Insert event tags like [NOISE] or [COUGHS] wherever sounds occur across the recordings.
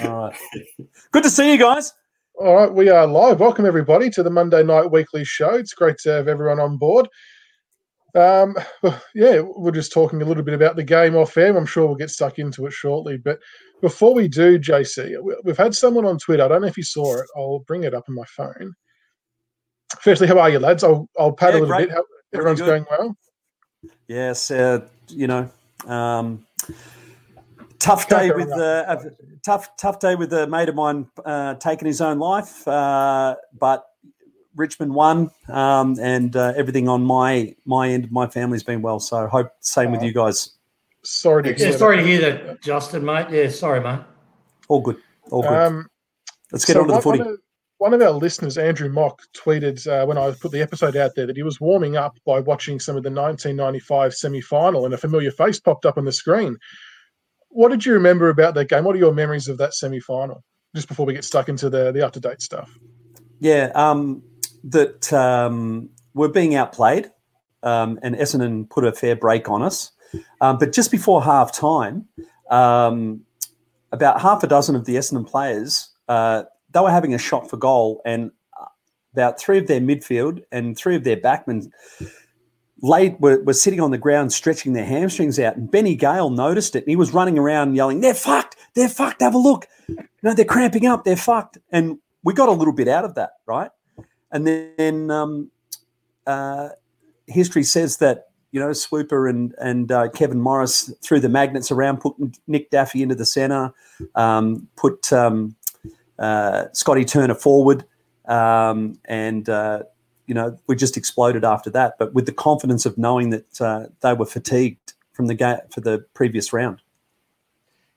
All right. Good to see you guys. All right, we are live. Welcome everybody to the Monday Night Weekly Show. It's great to have everyone on board. Um, [SIGHS] yeah, we're just talking a little bit about the game off air. I'm sure we'll get stuck into it shortly. But before we do, JC, we've had someone on Twitter. I don't know if you saw it. I'll bring it up on my phone. Firstly, how are you, lads? I'll I'll pat yeah, a little great. bit. How, everyone's going well. Yes, uh, you know, um, tough day with uh, tough tough day with a mate of mine uh, taking his own life, uh, but Richmond won, um, and uh, everything on my my end my family's been well. So hope same with you guys. Sorry to yeah, sorry to hear that, Justin, mate. Yeah, sorry, mate. All good, all good. Um, Let's get so on to the footy. One of, one of, our listeners, Andrew Mock, tweeted uh, when I put the episode out there that he was warming up by watching some of the 1995 semi final, and a familiar face popped up on the screen. What did you remember about that game? What are your memories of that semi final? Just before we get stuck into the the up to date stuff. Yeah, um, that um, we're being outplayed, um, and Essendon put a fair break on us. Um, but just before half time, um, about half a dozen of the Essendon players, uh, they were having a shot for goal, and about three of their midfield and three of their backmen laid were, were sitting on the ground stretching their hamstrings out. And Benny Gale noticed it, and he was running around yelling, "They're fucked! They're fucked! Have a look! Know, they're cramping up. They're fucked!" And we got a little bit out of that, right? And then um, uh, history says that you know Swooper and and uh, Kevin Morris threw the magnets around, put Nick Daffy into the centre, um, put um, uh, Scotty Turner forward, um, and uh, you know we just exploded after that. But with the confidence of knowing that uh, they were fatigued from the game for the previous round.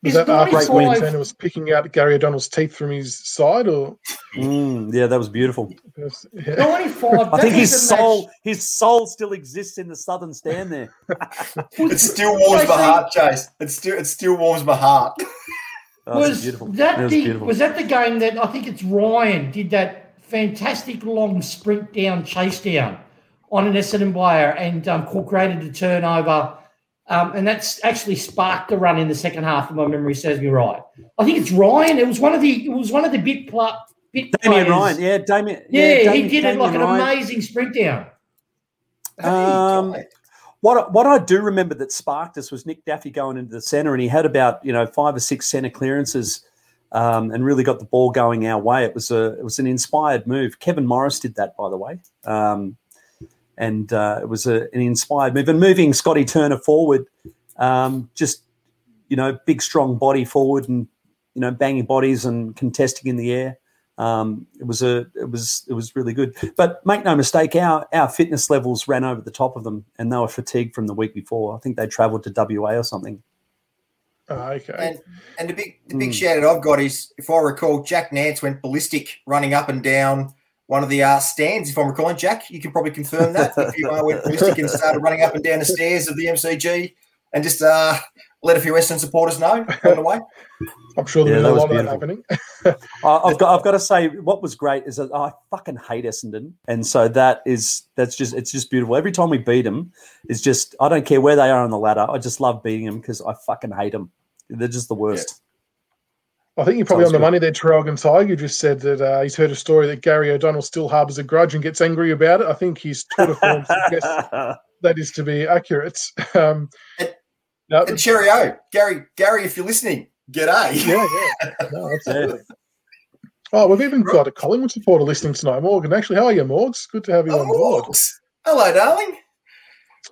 Was that after Wayne Turner was picking out Gary O'Donnell's teeth from his side, or? Mm, yeah, that was beautiful. Yeah. Ninety-five. [LAUGHS] I think his soul, match. his soul, still exists in the southern stand there. [LAUGHS] it still warms my heart, Chase. It still, it still warms my heart. Oh, was beautiful. that, that the was that the game that I think it's Ryan did that fantastic long sprint down, chase down on an Essendon player, and um, created a turnover um, and that's actually sparked the run in the second half, if my memory serves me right. I think it's Ryan. It was one of the it was one of the bit pl- bit Damien players. Ryan, yeah, Damien. Yeah, yeah Damien, he did Damien it like an amazing sprint down. Um, what what I do remember that sparked us was Nick Daffy going into the centre, and he had about you know five or six centre clearances, um, and really got the ball going our way. It was a it was an inspired move. Kevin Morris did that, by the way. Um, and uh, it was a, an inspired move. And moving Scotty Turner forward, um, just you know, big strong body forward, and you know, banging bodies and contesting in the air. Um, it was a it was it was really good. But make no mistake, our our fitness levels ran over the top of them, and they were fatigued from the week before. I think they travelled to WA or something. Oh, okay. And and the big the big mm. shout out I've got is if I recall, Jack Nance went ballistic running up and down one of the uh, stands, if I'm recalling. Jack, you can probably confirm that. if you uh, went ballistic and started running up and down the stairs of the MCG and just uh, let a few Western supporters know on the way. [LAUGHS] I'm sure there's yeah, a lot of that happening. [LAUGHS] I've got I've got to say what was great is that I fucking hate Essendon, and so that is that's just it's just beautiful. Every time we beat them, it's just I don't care where they are on the ladder. I just love beating them because I fucking hate them. They're just the worst. Yeah. I think you're probably Sounds on the good. money there, Traralgon Tiger. You just said that uh, he's heard a story that Gary O'Donnell still harbours a grudge and gets angry about it. I think his Twitter form suggests [LAUGHS] that is to be accurate. [LAUGHS] Um, and, no, and cheerio, Gary. Gary, if you're listening, g'day. Yeah, yeah, no, absolutely. [LAUGHS] Oh, we've even got a Collingwood supporter listening tonight, Morgan. Actually, how are you, Morgs? Good to have you oh, on board. Morgs. Hello, darling.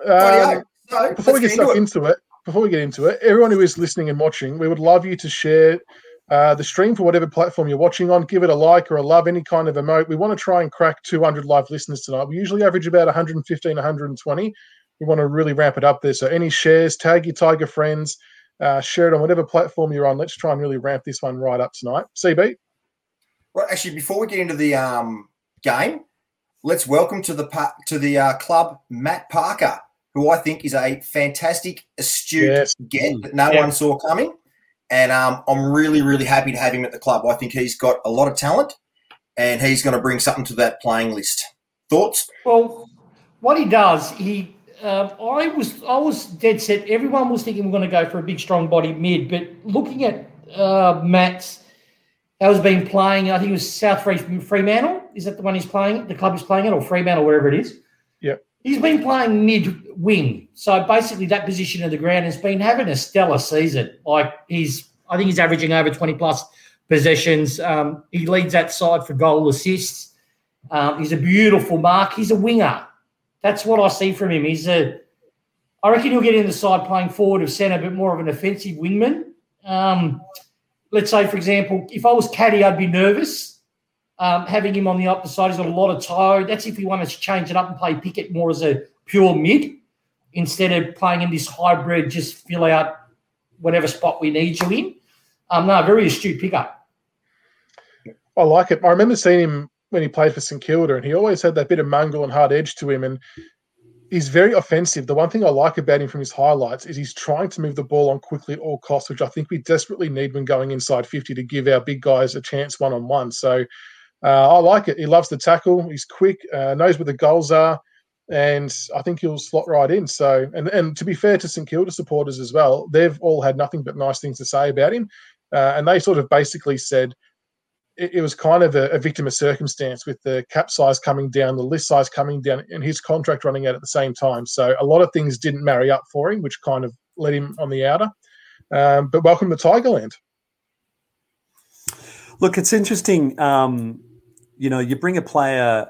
Um, so, before we get stuck into it, before we get into it, everyone who is listening and watching, we would love you to share uh, the stream for whatever platform you're watching on. Give it a like or a love, any kind of emote. We want to try and crack 200 live listeners tonight. We usually average about 115, 120. We want to really ramp it up there. So any shares, tag your Tiger friends, uh, share it on whatever platform you're on. Let's try and really ramp this one right up tonight. CB. Well, actually, before we get into the um, game, let's welcome to the to the uh, club Matt Parker, who I think is a fantastic, astute yes. get that no yeah. one saw coming. And um, I'm really, really happy to have him at the club. I think he's got a lot of talent and he's going to bring something to that playing list. Thoughts? Well, what he does, he um, I was I was dead set. Everyone was thinking we're going to go for a big, strong body mid, but looking at uh, Matt's That was been playing, I think it was South Fremantle. Is that the one he's playing? The club is playing it, or Fremantle, wherever it is. Yep. He's been playing mid wing. So basically, that position of the ground has been having a stellar season. Like he's, I think he's averaging over 20 plus possessions. Um, he leads that side for goal assists. Um, he's a beautiful mark. He's a winger. That's what I see from him. He's a, I reckon he'll get in the side playing forward of centre, but more of an offensive wingman. Um, let's say, for example, if I was caddy, I'd be nervous um, having him on the opposite side. He's got a lot of toe. That's if you wanted to change it up and play Pickett more as a pure mid instead of playing in this hybrid, just fill out whatever spot we need you in. Um, no, very astute pickup. I like it. I remember seeing him when he played for St Kilda, and he always had that bit of mangle and hard edge to him. And he's very offensive. The one thing I like about him from his highlights is he's trying to move the ball on quickly at all costs, which I think we desperately need when going inside 50 to give our big guys a chance one on one. So uh, I like it. He loves the tackle. He's quick, uh, knows where the goals are, and I think he'll slot right in. So, and and to be fair to St Kilda supporters as well, they've all had nothing but nice things to say about him, uh, and they sort of basically said it, it was kind of a, a, victim of circumstance with the cap size coming down, the list size coming down, and his contract running out at the same time. So a lot of things didn't marry up for him, which kind of led him on the outer. Um, but welcome to Tigerland. Look, it's interesting. Um, you know, you bring a player.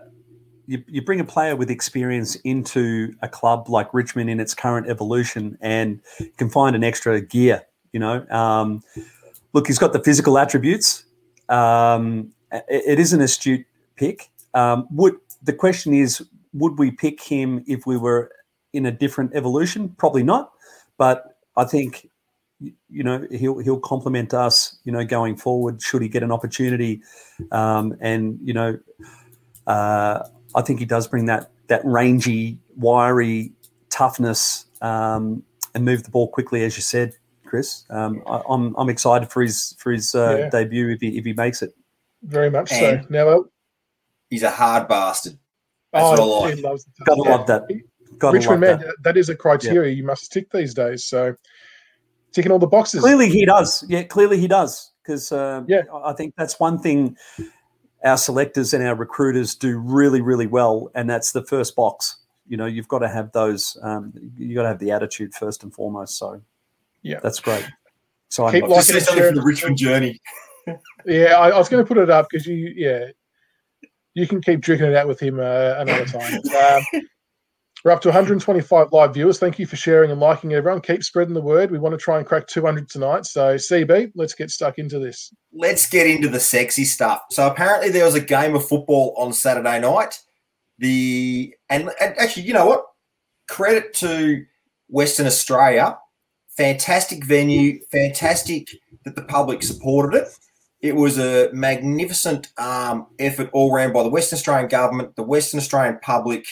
You, you bring a player with experience into a club like Richmond in its current evolution and can find an extra gear. You know, um, look, he's got the physical attributes. Um, it, it is an astute pick. Um, would the question is, would we pick him if we were in a different evolution? Probably not. But I think you know he'll he'll complement us. You know, going forward, should he get an opportunity, um, and you know, uh, I think he does bring that that rangy, wiry toughness um, and move the ball quickly, as you said. Chris. Um, I, am I'm, I'm excited for his for his uh, yeah. debut if he if he makes it. Very much and so. Now he's a hard bastard. That's oh, what I like. Gotta yeah. love that. Gotta Richmond love man, that. that is a criteria yeah. you must tick these days. So ticking all the boxes. Clearly he does. Yeah, clearly he does. Because uh, yeah, I think that's one thing our selectors and our recruiters do really, really well, and that's the first box. You know, you've got to have those. Um, you got to have the attitude first and foremost. So yeah, that's great. So I keep liking it for the Richmond journey. [LAUGHS] yeah, I, I, was going to put it up because you, yeah, you can keep drinking it out with him uh, another time. [LAUGHS] Um, we're up to 125 live viewers. Thank you for sharing and liking everyone. Keep spreading the word. We want to try and crack 200 tonight. So, CB, let's get stuck into this. Let's get into the sexy stuff. So, apparently, there was a game of football on Saturday night. The and, and actually, you know what? Credit to Western Australia fantastic venue, fantastic that the public supported it. It was a magnificent um, effort all around by the Western Australian government, the Western Australian public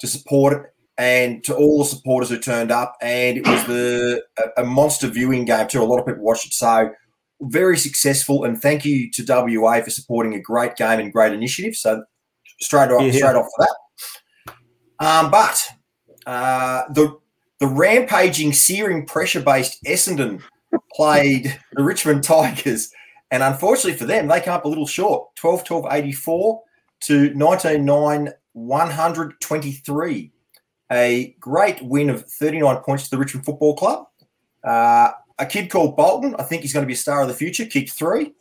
to support it, and to all the supporters who turned up. And it was the a, a monster viewing game too. A lot of people watched it, so very successful. And thank you to WA for supporting a great game and great initiative. So straight off, yeah. straight off for that. Um, but uh, the the rampaging, searing, pressure based Essendon played [LAUGHS] the Richmond Tigers. And unfortunately for them, they come up a little short 12 12 84 to 19 9 123. A great win of 39 points to the Richmond Football Club. Uh, a kid called Bolton, I think he's going to be a star of the future, kicked three.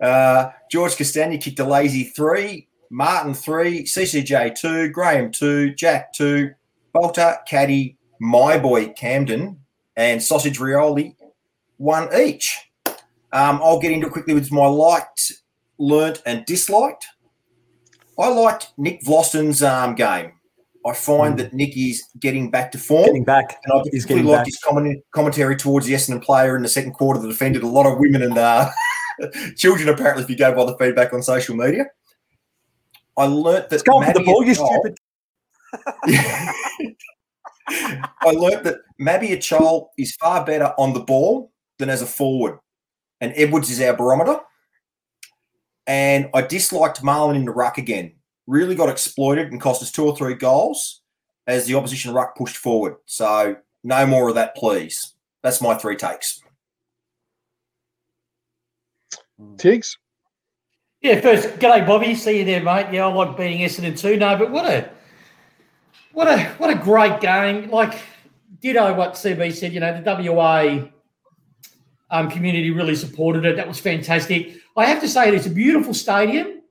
Uh, George Castagna kicked a lazy three. Martin three. CCJ two. Graham two. Jack two. Bolter, Caddy, my boy Camden and Sausage Rioli, one each. Um, I'll get into it quickly with my liked, learnt, and disliked. I liked Nick Vlastuin's um, game. I find mm. that Nick is getting back to form. Getting back. And I He's getting liked back. his comment, commentary towards the Essendon player in the second quarter that offended a lot of women and uh, [LAUGHS] children, apparently, if you go by the feedback on social media. I learnt that. Let's go for the ball, you stupid. [LAUGHS] I learnt that Mabior Chol is far better on the ball than as a forward, and Edwards is our barometer. And I disliked Marlion in the ruck again. Really got exploited and cost us two or three goals as the opposition ruck pushed forward. So no more of that, please. That's my three takes. Tiggs? Yeah, first, g'day Bobby. See you there, mate. Yeah, I like beating Essendon too. No, but what a what a what a great game. Like ditto what CB said. You know, the WA um, community really supported it. That was fantastic. I have to say, it's a beautiful stadium.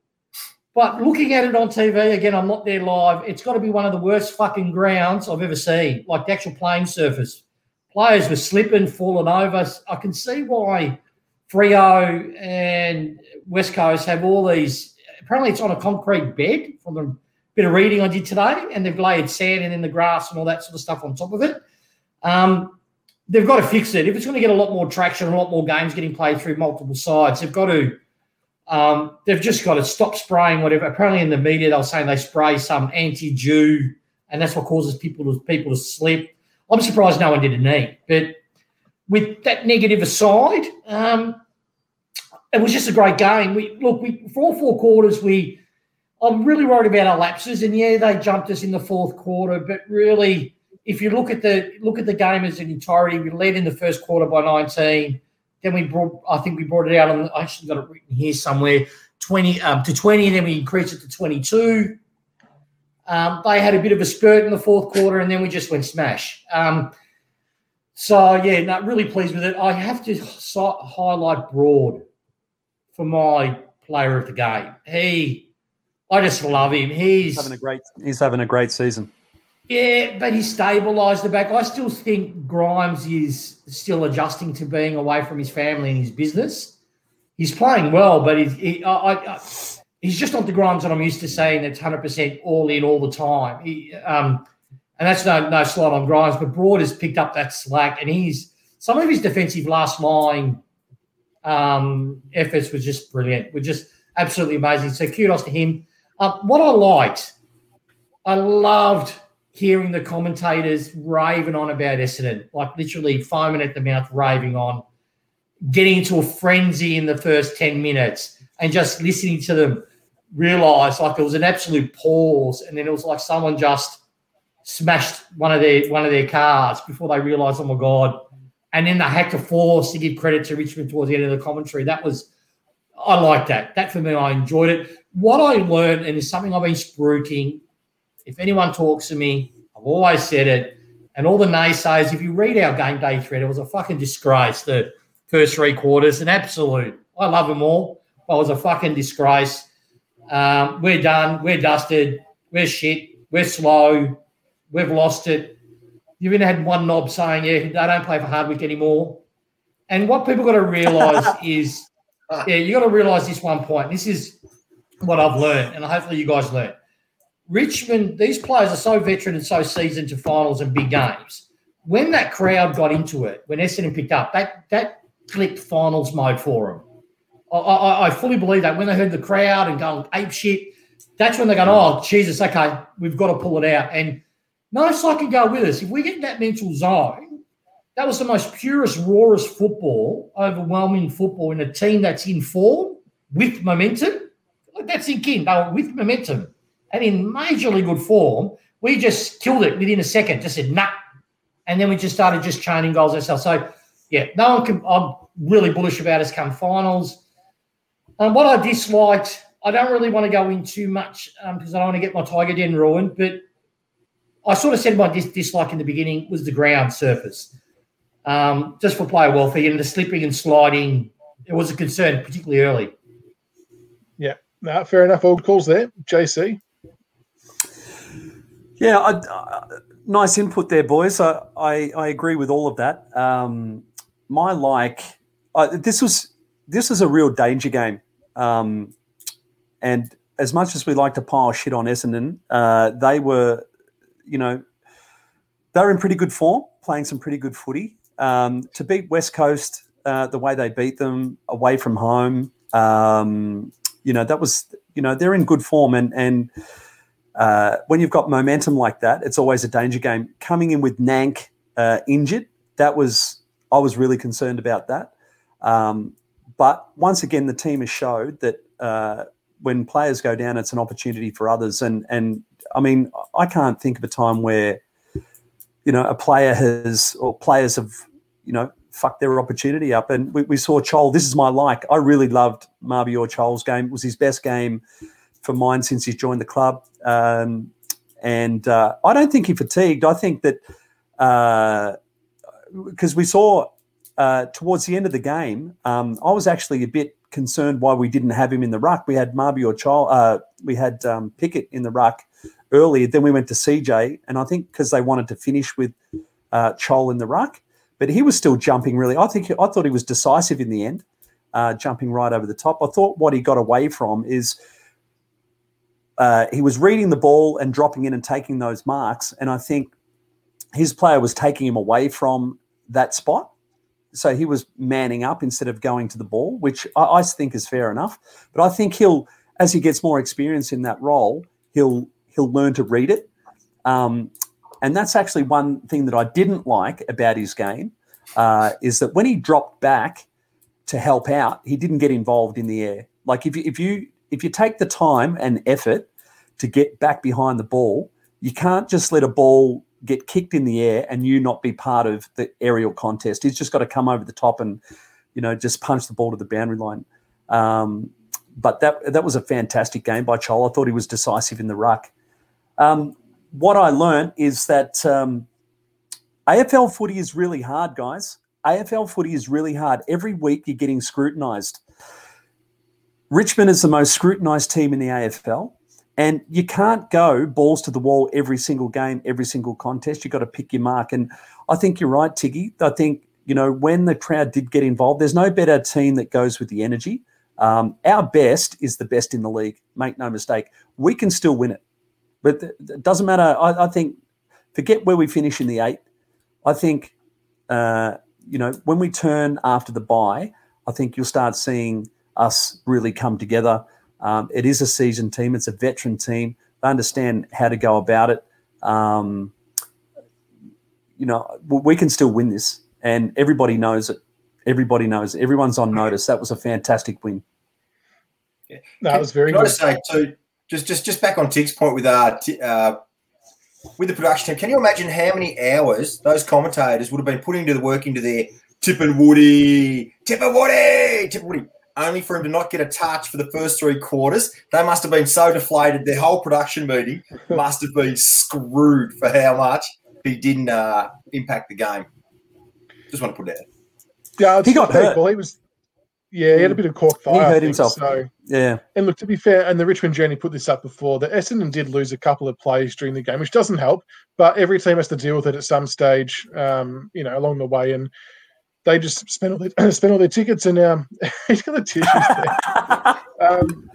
But looking at it on TV, again, I'm not there live. It's got to be one of the worst fucking grounds I've ever seen, like the actual playing surface. Players were slipping, falling over. I can see why Freo and West Coast have all these. Apparently, it's on a concrete bed from the bit of reading I did today, and they've laid sand and then the grass and all that sort of stuff on top of it. Um, they've got to fix it. If it's going to get a lot more traction, a lot more games getting played through multiple sides, they've got to um, they've just got to stop spraying whatever. Apparently, in the media, they were saying they spray some anti-dew, and that's what causes people to people to slip. I'm surprised no one did a knee, but with that negative aside, um, it was just a great game. We look, we for all four quarters, we I'm really worried about our lapses, and yeah, they jumped us in the fourth quarter, but really, if you look at the look at the game as an entirety, we led in the first quarter by 19 then we brought, I think we brought it out on, I actually got it written here somewhere, 20 um, to 20, and then we increased it to 22. Um, they had a bit of a spurt in the fourth quarter, and then we just went smash. Um, so, yeah, not really pleased with it. I have to so- highlight Broad for my player of the game. He, I just love him. He's having a great. He's having a great season. Yeah, but he stabilised the back. I still think Grimes is still adjusting to being away from his family and his business. He's playing well, but he, he I, I, he's just not the Grimes that I'm used to seeing that's 100% all in all the time. He, um, and that's no no slight on Grimes, but Broad has picked up that slack, and he's some of his defensive last line um, efforts were just brilliant. Were just absolutely amazing. So kudos to him. Uh, what I liked, I loved hearing the commentators raving on about Essendon, like literally foaming at the mouth, raving on, getting into a frenzy in the first 10 minutes and just listening to them realize like it was an absolute pause. And then it was like someone just smashed one of their one of their cars before they realized oh my god. And then they had to force to give credit to richmond towards the end of the commentary. That was i like that. That for me i enjoyed it. What i learned and is something i've been spruiking if anyone talks to me, I've always said it. And all the naysayers, if you read our game day thread, it was a fucking disgrace. The first three quarters, an absolute. I love them all. But it was a fucking disgrace. Um, we're done. We're dusted. We're shit. We're slow. We've lost it. You've even had one knob saying, yeah, they don't play for Hardwick anymore. And what people got to realise [LAUGHS] is, yeah, you got to realise this one point. This is what I've learned, and hopefully you guys learned. Richmond, these players are so veteran and so seasoned to finals and big games. When that crowd got into it, when Essendon picked up, that that clicked finals mode for them. I, I, I fully believe that when they heard the crowd and going ape shit, that's when they're going, oh, Jesus, okay, we've got to pull it out. And no side can go with us. If we get in that mental zone, that was the most purest, rawest football, overwhelming football in a team that's in form with momentum. That's in kin. They were with momentum and in majorly good form, we just killed it within a second. Just said nah, and then we just started just chaining goals ourselves. So yeah, no one can. I'm really bullish about us come finals. Um, what I disliked, I don't really want to go in too much because um, I don't want to get my Tiger Den ruined. But I sort of said my dis- dislike in the beginning was the ground surface, um, just for player welfare and the slipping and sliding. It was a concern, particularly early. Yeah, no, fair enough. Old calls there, JC. Yeah, I, uh, nice input there, boys. I, I, I agree with all of that. Um, my like, uh, this was this is a real danger game, um, and as much as we like to pile shit on Essendon, uh, they were, you know, they were in pretty good form, playing some pretty good footy. Um, to beat West Coast uh, the way they beat them away from home, um, you know, that was, you know, they're in good form, and and uh, when you've got momentum like that, it's always a danger game. Coming in with Nank uh, injured, that was I was really concerned about that. Um, but once again, the team has showed that uh, when players go down, it's an opportunity for others. And and I mean, I can't think of a time where you know a player has or players have you know fuck their opportunity up. And we, we saw Chol. This is my like. I really loved Mabior Chol's game. It was his best game for mine since he's joined the club. Um, and uh, I don't think he fatigued. I think that because uh, we saw uh, towards the end of the game, um, I was actually a bit concerned why we didn't have him in the ruck. We had Mabior Chol, uh, we had um, Pickett in the ruck earlier. Then we went to CJ, and I think because they wanted to finish with uh, Chol in the ruck, but he was still jumping really. I think I thought he was decisive in the end, uh, jumping right over the top. I thought what he got away from is uh, he was reading the ball and dropping in and taking those marks, and I think his player was taking him away from that spot. So he was manning up instead of going to the ball, which I, I think is fair enough. But I think he'll, as he gets more experience in that role, he'll he'll learn to read it. Um, and that's actually one thing that I didn't like about his game uh, is that when he dropped back to help out, he didn't get involved in the air. Like if you, if you if you take the time and effort to get back behind the ball, you can't just let a ball get kicked in the air and you not be part of the aerial contest. He's just got to come over the top and you know just punch the ball to the boundary line. Um, but that that was a fantastic game by Chol. I thought he was decisive in the ruck. Um, what I learned is that um, AFL footy is really hard, guys. AFL footy is really hard. Every week you're getting scrutinised. Richmond is the most scrutinised team in the AFL, and you can't go balls to the wall every single game, every single contest. You've got to pick your mark. And I think you're right, Tiggy. I think, you know, when the crowd did get involved, there's no better team that goes with the energy. Um, our best is the best in the league. Make no mistake. We can still win it. But it doesn't matter. I, I, think, forget where we finish in the eight. I think, uh, you know, when we turn after the bye, I think you'll start seeing us really come together. Um, it is a seasoned team. It's a veteran team. They understand how to go about it. Um, you know, we can still win this, and everybody knows it. Everybody knows. It. Everyone's on notice. That was a fantastic win. Yeah. that was very can good. I say too, just just just back on Tig's point with uh, t- uh, with the production team. Can you imagine how many hours those commentators would have been putting into the work into their Tip and Woody, Tip and Woody, Tip and Woody, only for him to not get a touch for the first three quarters. They must have been so deflated. Their whole production meeting [LAUGHS] must have been screwed for how much he didn't uh, impact the game. Just want to put it out. Yeah, he got hurt. Well, he was yeah, he had a bit of cork fire. He hurt himself. So yeah. And look, to be fair, and the Richmond journey put this up before. The Essendon did lose a couple of plays during the game, which doesn't help. But every team has to deal with it at some stage, um, you know, along the way. And they just spent all their [CLEARS THROAT] spent all their tickets, and um, [LAUGHS] he's got the tissues there. [LAUGHS] um,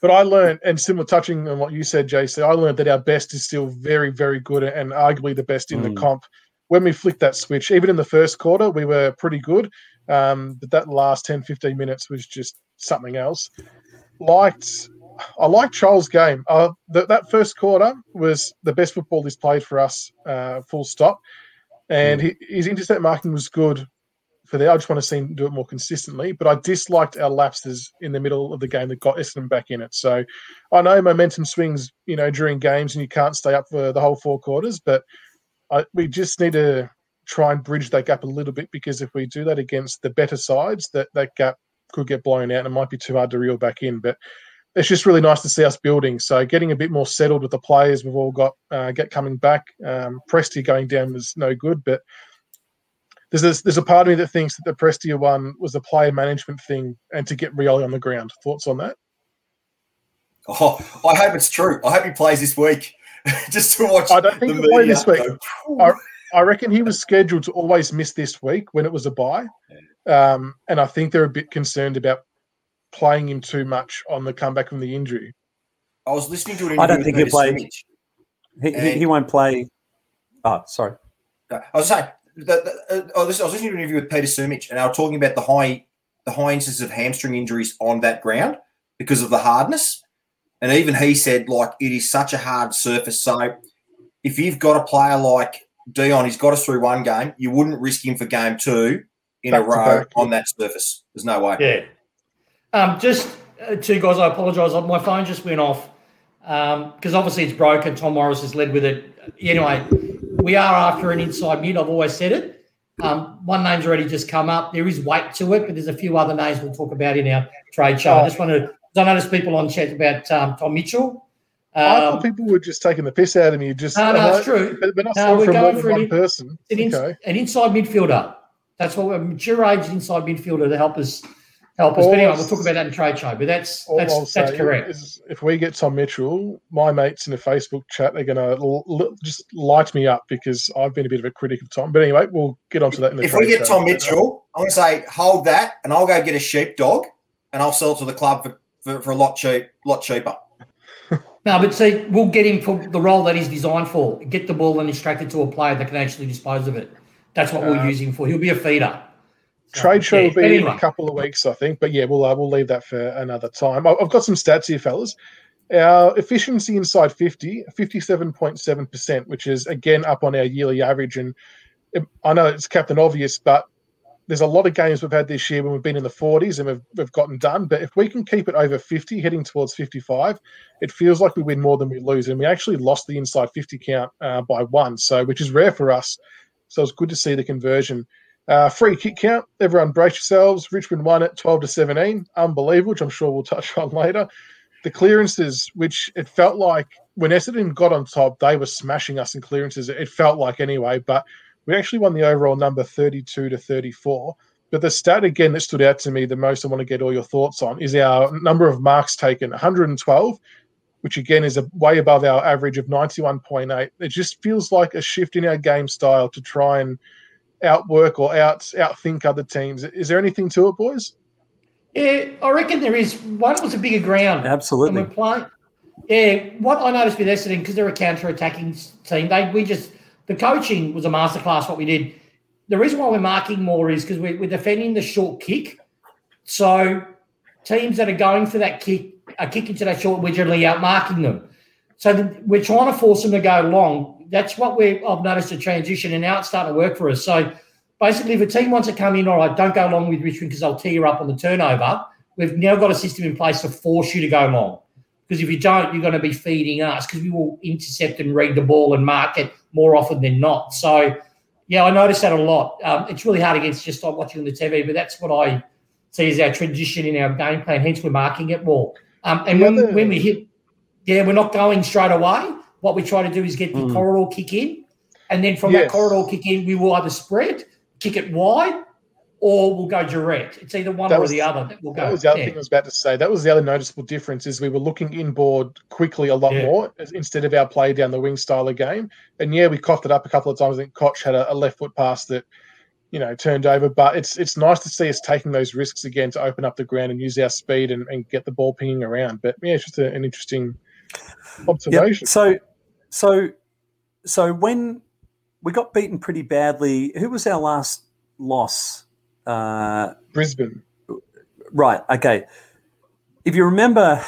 but I learned, and similar touching on what you said, JC, I learned that our best is still very, very good, and arguably the best in mm. the comp. When we flicked that switch, even in the first quarter, we were pretty good. Um, but that last 10, 15 minutes was just something else. Liked, I liked Charles' game. Uh, th- that first quarter was the best football he's played for us, uh, full stop. And mm. he, his intercept marking was good for there. I just want to see him do it more consistently. But I disliked our lapses in the middle of the game that got Essendon back in it. So I know momentum swings, you know, during games and you can't stay up for the whole four quarters, but I, we just need to try and bridge that gap a little bit because if we do that against the better sides, that that gap could get blown out and it might be too hard to reel back in. But it's just really nice to see us building. So getting a bit more settled with the players we've all got uh, get coming back. Um, Prestia going down was no good, but there's this, there's a part of me that thinks that the Prestia one was a player management thing and to get Rioli on the ground. Thoughts on that? Oh, I hope it's true. I hope he plays this week [LAUGHS] just to watch. I don't think he'll play this week. I, I reckon he was scheduled to always miss this week when it was a bye. Um, and I think they're a bit concerned about playing him too much on the comeback from the injury. I was listening to an I don't think he'll play. He, he, he, won't play. Oh, sorry. I was saying, the, the, uh, I was listening to an interview with Peter Sumich, and they were talking about the high the high incidence of hamstring injuries on that ground because of the hardness. And even he said, like, it is such a hard surface. So if you've got a player like Dion, he's got us through one game. You wouldn't risk him for game two in back a row on that surface. There's no way. Yeah. Um, just uh, two guys, I apologise. My phone just went off um because um, obviously it's broken. Tom Morris has led with it. Anyway, we are after an inside mid. I've always said it. Um, one name's already just come up. There is weight to it, but there's a few other names we'll talk about in our trade show. I just want to. I noticed people on chat about um, Tom Mitchell. Um, I thought um, people were just taking the piss out of me. Just no, no, it's true. But, but no, we're going for one person. An, okay. an inside midfielder. That's what we're mature age inside midfielder to help us help us. But anyway, we'll talk about that in trade show. But that's that's that's correct. if we get Tom Mitchell, my mates in the Facebook chat, they're going to l- l- just light me up because I've been a bit of a critic of Tom. But anyway, we'll get onto that in the If we get show. Tom Mitchell, I'm going to say hold that, and I'll go get a sheepdog, and I'll sell it to the club for, for, for a lot cheap, lot cheaper. [LAUGHS] No, but see, we'll get him for the role that he's designed for. Get the ball and distract it to a player that can actually dispose of it. That's what uh, we'll use him for. He'll be a feeder. Trade show yeah, will be in a couple of weeks, I think. But yeah, we'll uh, we'll leave that for another time. I've got some stats here, fellas. Our efficiency inside 50, 57.7%, which is again up on our yearly average. And I know it's Captain Obvious, but there's a lot of games we've had this year when we've been in the 40s and we've, we've gotten done. But if we can keep it over 50, heading towards 55, it feels like we win more than we lose. And we actually lost the inside 50 count uh, by one, so which is rare for us. So it's good to see the conversion. Uh, free kick count. Everyone brace yourselves. Richmond won at 12 to 17. Unbelievable, which I'm sure we'll touch on later. The clearances, which it felt like when Essendon got on top, they were smashing us in clearances. It felt like anyway, but we actually won the overall number 32 to 34. But the stat again that stood out to me the most, I want to get all your thoughts on, is our number of marks taken 112, which again is a, way above our average of 91.8. It just feels like a shift in our game style to try and outwork or out outthink other teams. Is there anything to it, boys? Yeah, I reckon there is. One was a bigger ground. Absolutely. And we're playing. Yeah, what I noticed with Essendon because they're a counter-attacking team, they we just the coaching was a masterclass. What we did. The reason why we're marking more is because we're, we're defending the short kick. So teams that are going for that kick are kicking to that short. We're generally out marking them. So the, we're trying to force them to go long that's what we I've noticed a transition, and now it's starting to work for us. So basically, if a team wants to come in, all right, don't go long with Richmond because they'll tear you up on the turnover. We've now got a system in place to force you to go long. Because if you don't, you're going to be feeding us because we will intercept and read the ball and mark it more often than not. So, yeah, I noticed that a lot. Um, it's really hard against just like watching on the TV, but that's what I see as our transition in our game plan. Hence, we're marking it more. Um, and when, when we hit, yeah, we're not going straight away what we try to do is get the mm. corridor kick in, and then from yes. that corridor kick in, we will either spread, kick it wide, or we'll go direct. It's either one that or was, the other that will go. That was the other yeah. thing I was about to say. That was the other noticeable difference is we were looking inboard quickly a lot yeah. more instead of our play down the wing style of game. And yeah, we coughed it up a couple of times. I think Cotch had a, a left foot pass that you know turned over, but it's it's nice to see us taking those risks again to open up the ground and use our speed and, and get the ball pinging around. But yeah, it's just a, an interesting observation. Yep. So so, so when we got beaten pretty badly, who was our last loss? Uh, Brisbane. Right. Okay. If you remember,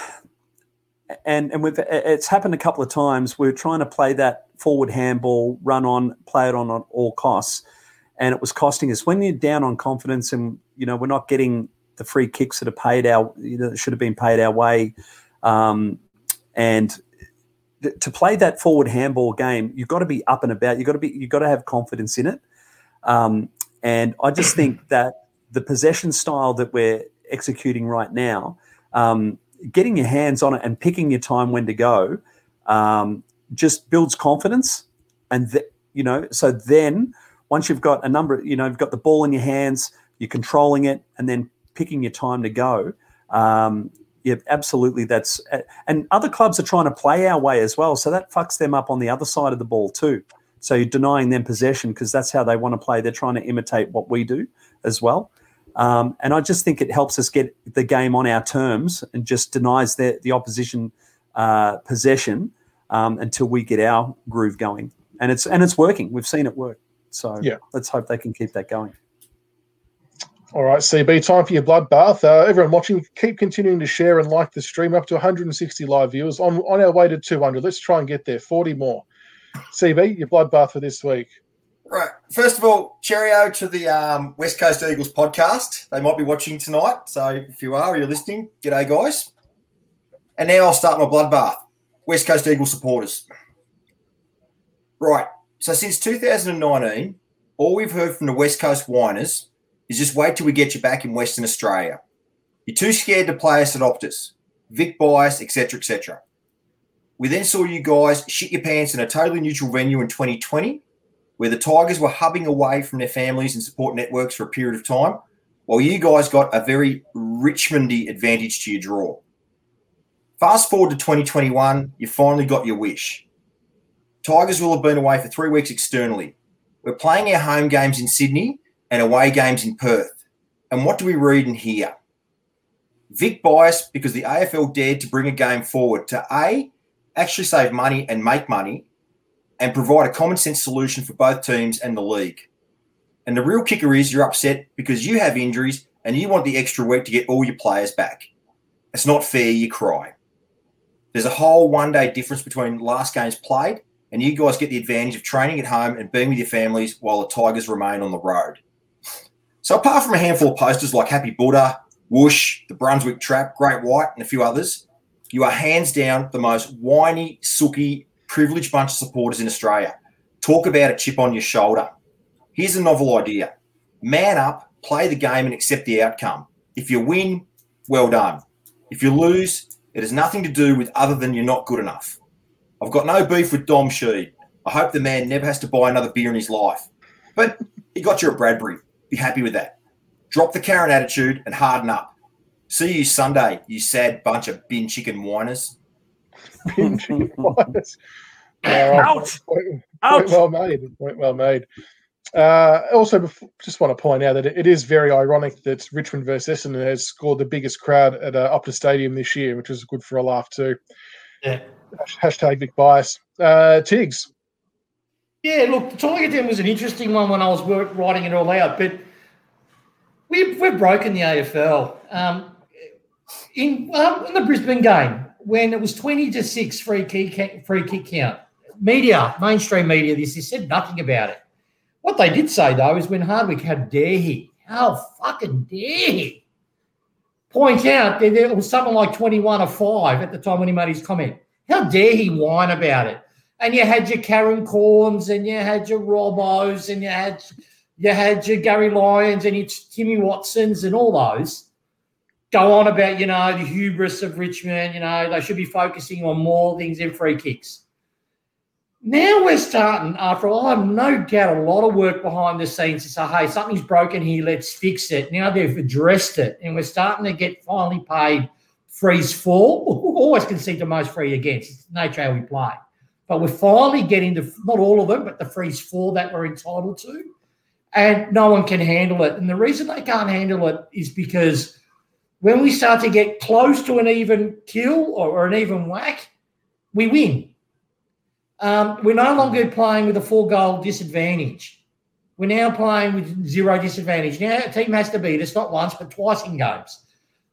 and and we've, it's happened a couple of times. We're trying to play that forward handball, run on, play it on at all costs, and it was costing us. When you're down on confidence, and you know we're not getting the free kicks that are paid our, you know, should have been paid our way, um, and to play that forward handball game, you've got to be up and about. You've got to be you've got to have confidence in it. Um, and I just think [CLEARS THROAT] that the possession style that we're executing right now, um, getting your hands on it and picking your time when to go, um, just builds confidence. And th- you know, so then once you've got a number, you know, you've got the ball in your hands, you're controlling it, and then picking your time to go. Um, yeah, absolutely. That's and other clubs are trying to play our way as well, so that fucks them up on the other side of the ball too. So you're denying them possession because that's how they want to play. They're trying to imitate what we do as well. Um, and I just think it helps us get the game on our terms and just denies the, the opposition uh, possession um, until we get our groove going. And it's and it's working. We've seen it work. So yeah. let's hope they can keep that going. All right, CB, time for your bloodbath. Uh, everyone watching, keep continuing to share and like the stream. Up to 160 live viewers on, on our way to 200. Let's try and get there. 40 more. CB, your bloodbath for this week. Right. First of all, cheerio to the um, West Coast Eagles podcast. They might be watching tonight. So if you are, you're listening, g'day, guys. And now I'll start my bloodbath. West Coast Eagles supporters. Right. So since 2019, all we've heard from the West Coast whiners is just wait till we get you back in Western Australia. You're too scared to play us at Optus, Vic Bias, etc., etc. We then saw you guys shit your pants in a totally neutral venue in 2020, where the Tigers were hubbing away from their families and support networks for a period of time, while you guys got a very Richmondy advantage to your draw. Fast forward to 2021, you finally got your wish. Tigers will have been away for three weeks externally. We're playing our home games in Sydney and away games in Perth. And what do we read and hear? Vic bias because the AFL dared to bring a game forward to A, actually save money and make money, and provide a common sense solution for both teams and the league. And the real kicker is you're upset because you have injuries and you want the extra week to get all your players back. It's not fair, you cry. There's a whole one day difference between last games played, and you guys get the advantage of training at home and being with your families while the Tigers remain on the road. So, apart from a handful of posters like Happy Buddha, Whoosh, the Brunswick Trap, Great White, and a few others, you are hands down the most whiny, sooky, privileged bunch of supporters in Australia. Talk about a chip on your shoulder. Here's a novel idea man up, play the game, and accept the outcome. If you win, well done. If you lose, it has nothing to do with other than you're not good enough. I've got no beef with Dom Sheed. I hope the man never has to buy another beer in his life. But he got you at Bradbury. Be happy with that. Drop the Karen attitude and harden up. See you Sunday, you sad bunch of bin chicken whiners. [LAUGHS] bin chicken [LAUGHS] whiners. Uh, Out! Point, point well made. Point well made. Uh, also, before, just want to point out that it is very ironic that Richmond versus Essendon has scored the biggest crowd at uh, Optus Stadium this year, which is good for a laugh too. Yeah. Hashtag Vic Bias. Uh, Tiggs. Yeah, look, the Tiger Den was an interesting one when I was writing it all out, but we've, we've broken the AFL. Um, in, um, in the Brisbane game, when it was 20 to 6 free kick, free kick count, media, mainstream media, this, has said nothing about it. What they did say though is when Hardwick, how dare he? How fucking dare he? Point out that there was something like 21 or 5 at the time when he made his comment. How dare he whine about it? And you had your Karen Cornes and you had your Robbos and you had you had your Gary Lyons and your Timmy Watsons and all those go on about, you know, the hubris of Richmond, you know, they should be focusing on more things than free kicks. Now we're starting, after all, I have no doubt a lot of work behind the scenes to say, hey, something's broken here, let's fix it. Now they've addressed it, and we're starting to get finally paid frees for. [LAUGHS] Always concede the most free against. It's nature how we play. But we're finally getting the, not all of them, but the frees four that we're entitled to. And no one can handle it. And the reason they can't handle it is because when we start to get close to an even kill or, or an even whack, we win um, we're no longer playing with a four goal disadvantage. We're now playing with zero disadvantage. Now a team has to beat us not once but twice in games,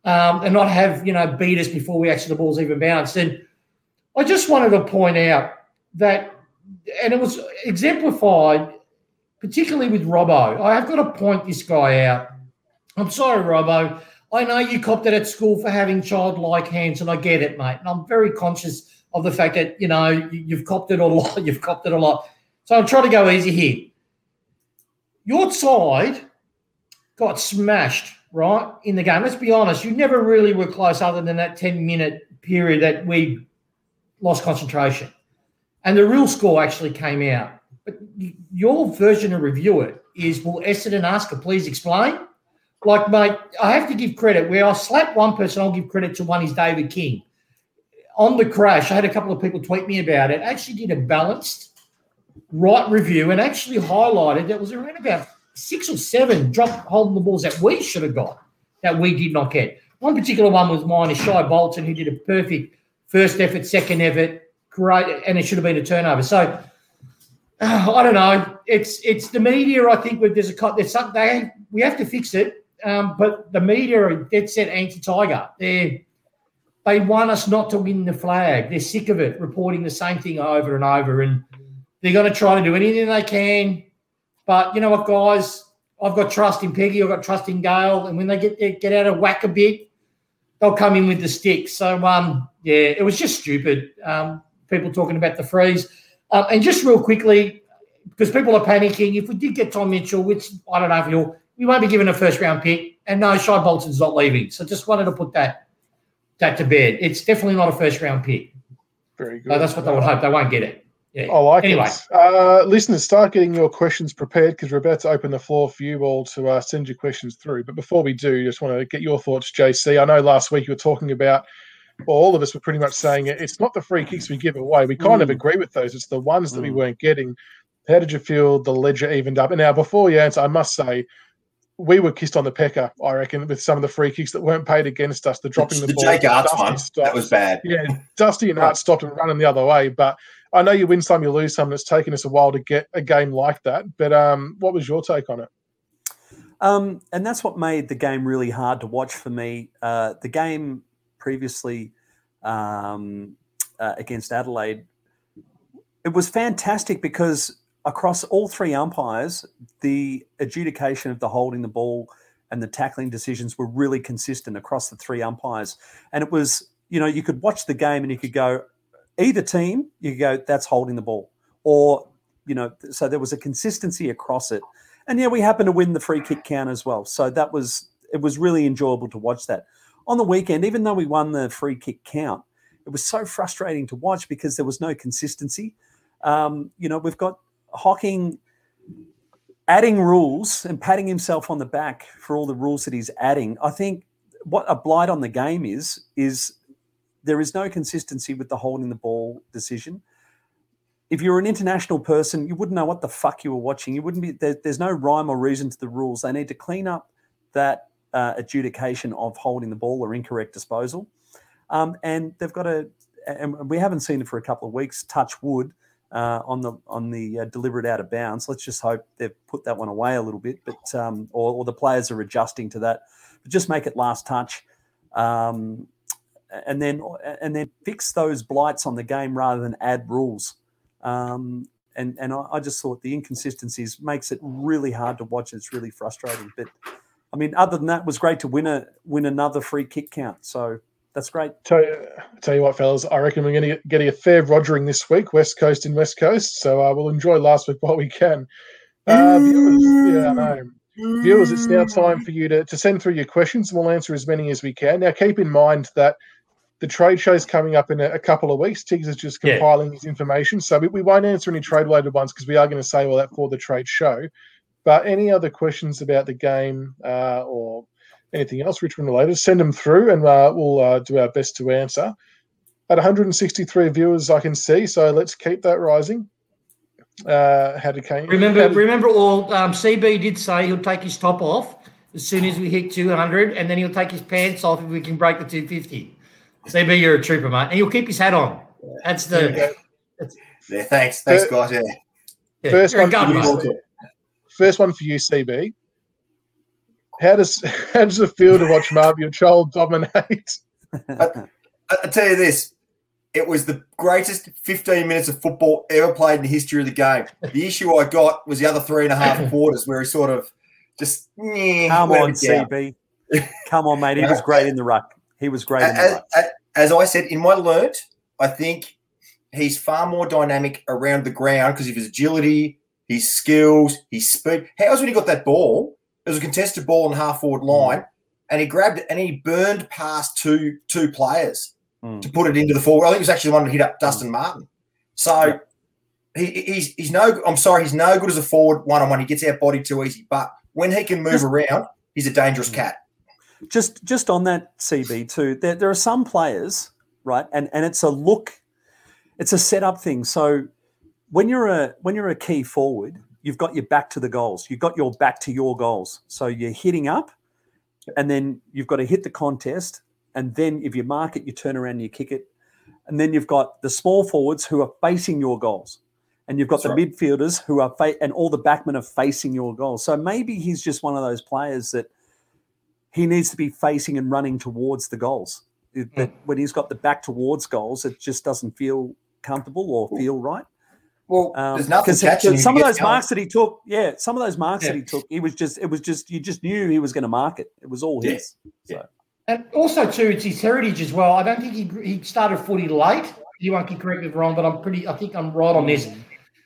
um, and not have you know beat us before we actually the ball's even bounced. And I just wanted to point out that, and it was exemplified particularly with Robbo. I have got to point this guy out. I'm sorry, Robbo. I know you copped it at school for having childlike hands, and I get it, mate. And I'm very conscious of the fact that you know you've copped it a lot. [LAUGHS] You've copped it a lot. So I'm trying to go easy here. Your side got smashed right in the game. Let's be honest. You never really were close, other than that ten minute period that we lost concentration, and the real score actually came out. But your version of review it is, will Essendon Asker please explain? Like, mate, I have to give credit. Where I slap one person, I'll give credit to one is David King on the crash, I had a couple of people tweet me about it. Actually did a balanced right review and actually highlighted that was around about six or seven drop holding the balls that we should have got that we did not get. One particular one was mine is Shai Bolton, who did a perfect first effort, second effort, great, and it should have been a turnover. So uh, [SIGHS] I don't know. It's it's the media. I think there's a there's something they, we have to fix it. Um, but the media are dead set anti-Tiger. They're they want us not to win the flag. They're sick of it, reporting the same thing over and over. And they're going to try to do anything they can. But you know what, guys? I've got trust in Peggy. I've got trust in Gale. And when they get get out of whack a bit, they'll come in with the stick. So, um, yeah, it was just stupid. Um, people talking about the frees. Um, and just real quickly, because people are panicking. If we did get Tom Mitchell, which I don't know if he'll, we won't be given a first round pick. And no, Shai Bolton's not leaving. So just wanted to put that that to bed. It's definitely not a first round pick. Very good. So that's what they would hope. They won't get it. Yeah. I like anyway. it. Uh, listeners, start getting your questions prepared because we're about to open the floor for you all to uh, send your questions through. But before we do, just want to get your thoughts, JC. I know last week you were talking about, all of us were pretty much saying it, it's not the free kicks we give away. We kind mm. of agree with those. It's the ones that mm. we weren't getting. How did you feel the ledger evened up? And now, before you answer, I must say, we were kissed on the pecker, I reckon, with some of the free kicks that weren't paid against us. The dropping the, the ball. Jake Aarts one, that was bad. Yeah, Dusty and Hart stopped and running the other way. But I know you win some, you lose some. And It's taken us a while to get a game like that. But um, what was your take on it? Um, and that's what made the game really hard to watch for me. Uh, the game previously um, uh, against Adelaide, it was fantastic because across all three umpires, the adjudication of the holding the ball and the tackling decisions were really consistent across the three umpires. And it was, you know, you could watch the game and you could go, either team, you could go, that's holding the ball. Or, you know, so there was a consistency across it. And yeah, we happened to win the free kick count as well. So that was, it was really enjoyable to watch that. On the weekend, even though we won the free kick count, it was so frustrating to watch because there was no consistency. Um, you know, we've got Hocking adding rules and patting himself on the back for all the rules that he's adding. I think what a blight on the game is is there is no consistency with the holding the ball decision. If you're an international person, you wouldn't know what the fuck you were watching. You wouldn't be there, there's no rhyme or reason to the rules. They need to clean up that uh, adjudication of holding the ball or incorrect disposal. Um, and they've got to, and we haven't seen it for a couple of weeks. Touch wood uh, on the on the uh, deliberate out of bounds. Let's just hope they've put that one away a little bit, but um, or, or, the players are adjusting to that. But just make it last touch, um, and then and then fix those blights on the game rather than add rules. Um, and and I, I, just thought the inconsistencies makes it really hard to watch. It's really frustrating. But I mean, other than that, it was great to win a win another free kick count. So that's great. Tell, tell you what, fellas, I reckon we're going to get a fair rogering this week, West Coast and West Coast. So uh, we'll enjoy last week [LAUGHS] while we can. Uh, viewers, yeah, I know. Viewers, it's now time for you to, to send through your questions and we'll answer as many as we can. Now, keep in mind that the trade show is coming up in a, a couple of weeks. Tiggs is just compiling yeah. his information. So we, we won't answer any trade related ones because we are going to say all that for the trade show. But any other questions about the game uh, or anything else Richmond related, send them through and uh, we'll uh, do our best to answer. At 163 viewers, I can see, so let's keep that rising. Uh, how did Kane? Remember, did, remember, all um, CB did say he'll take his top off as soon as we hit 200, and then he'll take his pants off if we can break the 250. CB, you're a trooper, mate, and he'll keep his hat on. That's the. That's, yeah, thanks, thanks, guys. Yeah. yeah. First one, for you, first one for you, CB. How does [LAUGHS] how does it feel to watch Mabior Chol dominate? I, I tell you this, it was the greatest 15 minutes of football ever played in the history of the game. The issue I got was the other three and a half [LAUGHS] quarters where he sort of just come on, CB, come on, mate. He was great in the ruck. He was great. As, as, as I said in my learnt, I think he's far more dynamic around the ground because of his agility, his skills, his speed. How's when he got that ball? It was a contested ball on the half forward line, mm. and he grabbed it and he burned past two two players mm. to put it into the forward. I think it was actually the one that hit up Dustin mm. Martin. So yeah. he, he's he's no. I'm sorry, he's no good as a forward one on one. He gets out body too easy. But when he can move just, around, he's a dangerous mm. cat. Just just on that CB too, there, there are some players right, and and it's a look, it's a setup thing. So when you're a when you're a key forward, you've got your back to the goals. You've got your back to your goals. So you're hitting up, and then you've got to hit the contest. And then if you mark it, you turn around and you kick it. And then you've got the small forwards who are facing your goals. And you've got That's the right. midfielders who are, fa- and all the backmen are facing your goals. So maybe he's just one of those players that he needs to be facing and running towards the goals. Mm. That when he's got the back towards goals, it just doesn't feel comfortable or feel right. Well, um, there's nothing catching some of those marks that he took. Yeah, some of those marks yeah. that he took, he was just. It was just you just knew he was going to mark it. It was all yeah. his. So. And also too, it's his heritage as well. I don't think he he started footy late. You won't correct me if wrong, but I'm pretty. I think I'm right on this.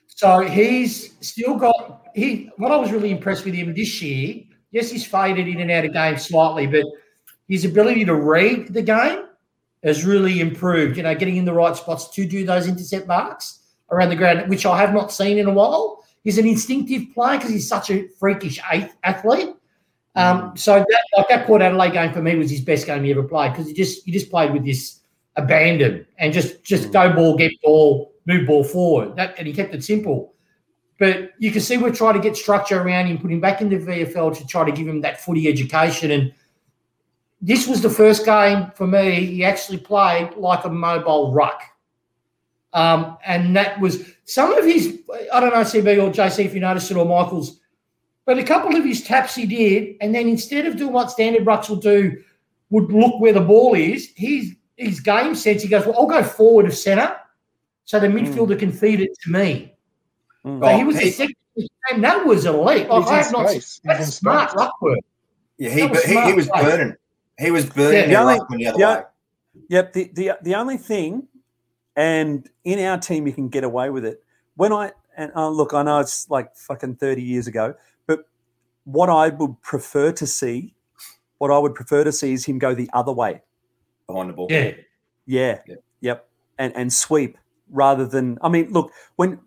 So he's still got he. What I was really impressed with him this year. Yes, he's faded in and out of games slightly, but his ability to read the game has really improved. You know, getting in the right spots to do those intercept marks around the ground, which I have not seen in a while. He's an instinctive player because he's such a freakish athlete. Um, mm. so that, like that Port Adelaide game for me was his best game he ever played because he just he just played with this abandon and just just mm. go ball, get ball, move ball forward. That and he kept it simple. But you can see we're trying to get structure around him, put him back in the VFL to try to give him that footy education. And this was the first game for me he actually played like a mobile ruck. Um, and that was some of his, I don't know, CB or JC, if you noticed it, or Michael's, but a couple of his taps he did. And then instead of doing what standard rucks will do, would look where the ball is, his, his game sense, he goes, Well, I'll go forward of centre so the midfielder mm. can feed it to me. Mm. So he was the second and that was elite. Like, I have not that's smart ruck work. Yeah, he, he, he, was burning. He was burning yeah, the, only, the other way. Yep. The, the the only thing and in our team, you can get away with it. When I, and uh, look, I know it's like fucking 30 years ago, but what I would prefer to see, what I would prefer to see is him go the other way. Behind the ball. Yeah. Yeah. yeah. Yep. And, and sweep rather than, I mean, look, when,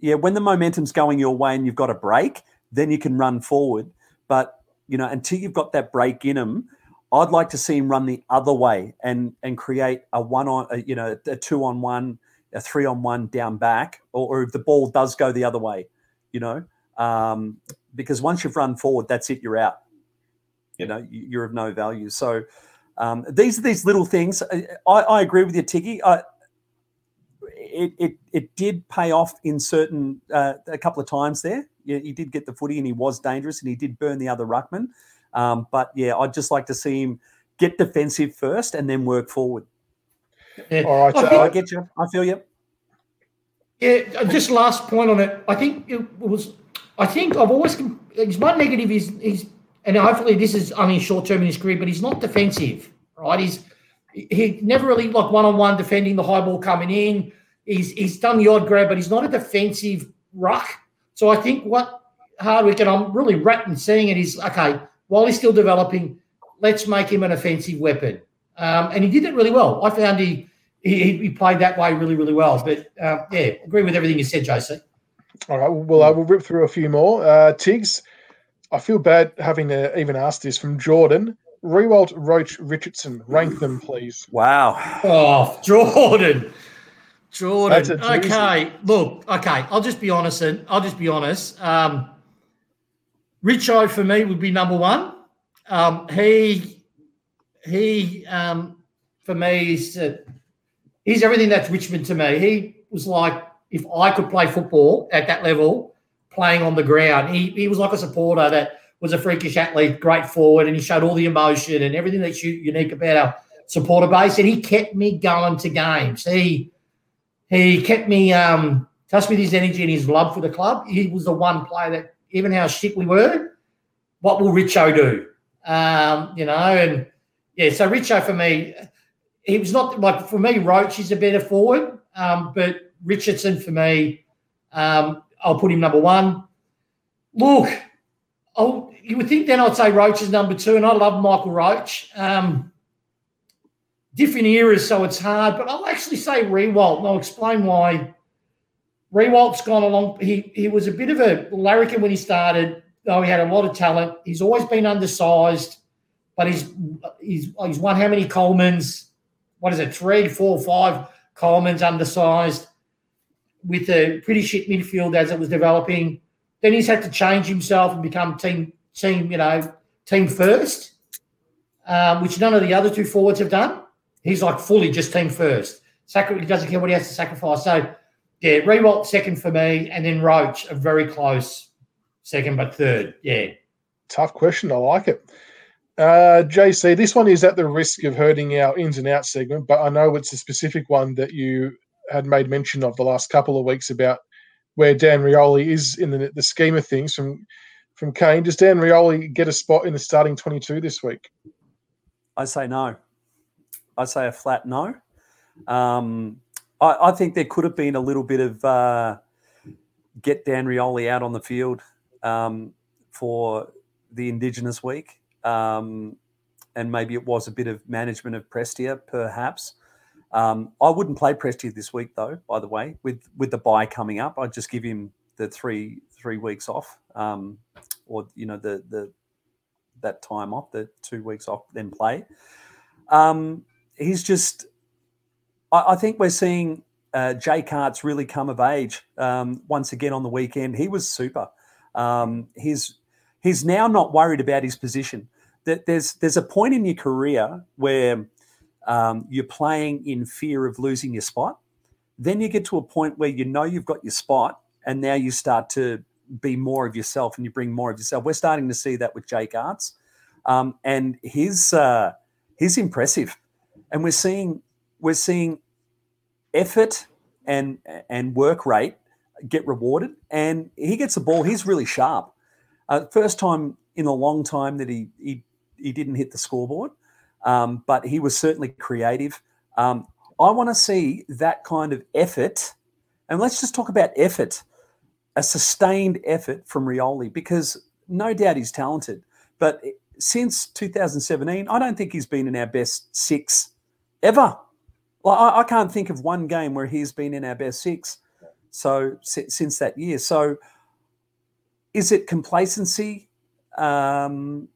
yeah, when the momentum's going your way and you've got a break, then you can run forward. But, you know, until you've got that break in them, I'd like to see him run the other way and and create a one on, a, you know, a two on one, a three on one down back, or, or if the ball does go the other way, you know, um, because once you've run forward, that's it, you're out. You know, you're of no value. So um, these are these little things. I, I agree with you, Tiggy. I, it, it, it did pay off in certain uh, a couple of times there. He did get the footy and he was dangerous and he did burn the other ruckman. Um, but yeah, I'd just like to see him get defensive first and then work forward. Yeah. All right, I, I get you. I feel you. Yeah, uh, just last point on it. I think it was. I think I've always. His one negative is he's, and hopefully this is only short term in his career, but he's not defensive, right? He's he never really like one on one defending the high ball coming in. He's he's done the odd grab, but he's not a defensive ruck. So I think what Hardwick and I'm really ratting seeing it is okay while he's still developing, let's make him an offensive weapon. Um, and he did it really well. I found he, he, he played that way really, really well. But uh, yeah, agree with everything you said, JC. All right. Well, I will rip through a few more. Uh, Tiggs, I feel bad having to even ask this from Jordan. Riewoldt, Roach, Richardson, rank them, please. Wow. Oh, Jordan. Jordan. Okay. Look, okay. I'll just be honest and I'll just be honest. Um, Richo for me would be number one. Um, he he um, for me is uh, he's everything that's Richmond to me. He was like if I could play football at that level, playing on the ground. He he was like a supporter that was a freakish athlete, great forward, and he showed all the emotion and everything that's unique about our supporter base. And he kept me going to games. He he kept me um, touched with his energy and his love for the club. He was the one player that even how shit we were, what will Richo do? Um, you know, and yeah, so Richo for me, he was not like for me, Roach is a better forward, um, but Richardson for me, um, I'll put him number one. Look, I'll, you would think then I'd say Roach is number two, and I love Michael Roach. Um, different eras, so it's hard, but I'll actually say Riewoldt, and I'll explain why Riewoldt's gone along. He he was a bit of a larrikin when he started, though he had a lot of talent. He's always been undersized, but he's he's he's won how many Colemans? What is it? Three, four, five Colemans undersized with a pretty shit midfield as it was developing. Then he's had to change himself and become team team, you know, team first, um, which none of the other two forwards have done. He's like fully just team first. Sacri- he doesn't care what he has to sacrifice. So yeah, Riewoldt second for me, and then Roach a very close second, but third. Yeah. Tough question. I like it. Uh, JC, this one is at the risk of hurting our ins and outs segment, but I know it's a specific one that you had made mention of the last couple of weeks about where Dan Rioli is in the, the scheme of things from from Kane. Does Dan Rioli get a spot in the starting 22 this week? I say no. I say a flat no. Um, I, I, think there could have been a little bit of uh, get Dan Rioli out on the field um, for the Indigenous week. Um, and maybe it was a bit of management of Prestia, perhaps. Um, I wouldn't play Prestia this week, though. By the way, with with the buy coming up, I'd just give him the three three weeks off, um, or you know the the that time off, the two weeks off, then play. Um, he's just, I, I, think we're seeing uh, Jake Aarts really come of age um, once again on the weekend. He was super. Um, he's he's now not worried about his position. That There's there's a point in your career where um, you're playing in fear of losing your spot. Then you get to a point where you know you've got your spot, and now you start to be more of yourself and you bring more of yourself. We're starting to see that with Jake Aarts, um, and he's uh, he's impressive, and we're seeing we're seeing effort and and work rate get rewarded, and he gets the ball. He's really sharp. Uh, first time in a long time that he he he didn't hit the scoreboard, um, but he was certainly creative. Um, I want to see that kind of effort, and let's just talk about effort a sustained effort from Rioli because no doubt he's talented. But since 2017, I don't think he's been in our best six ever. Well, I, I can't think of one game where he's been in our best six. So since that year, so is it complacency? Um,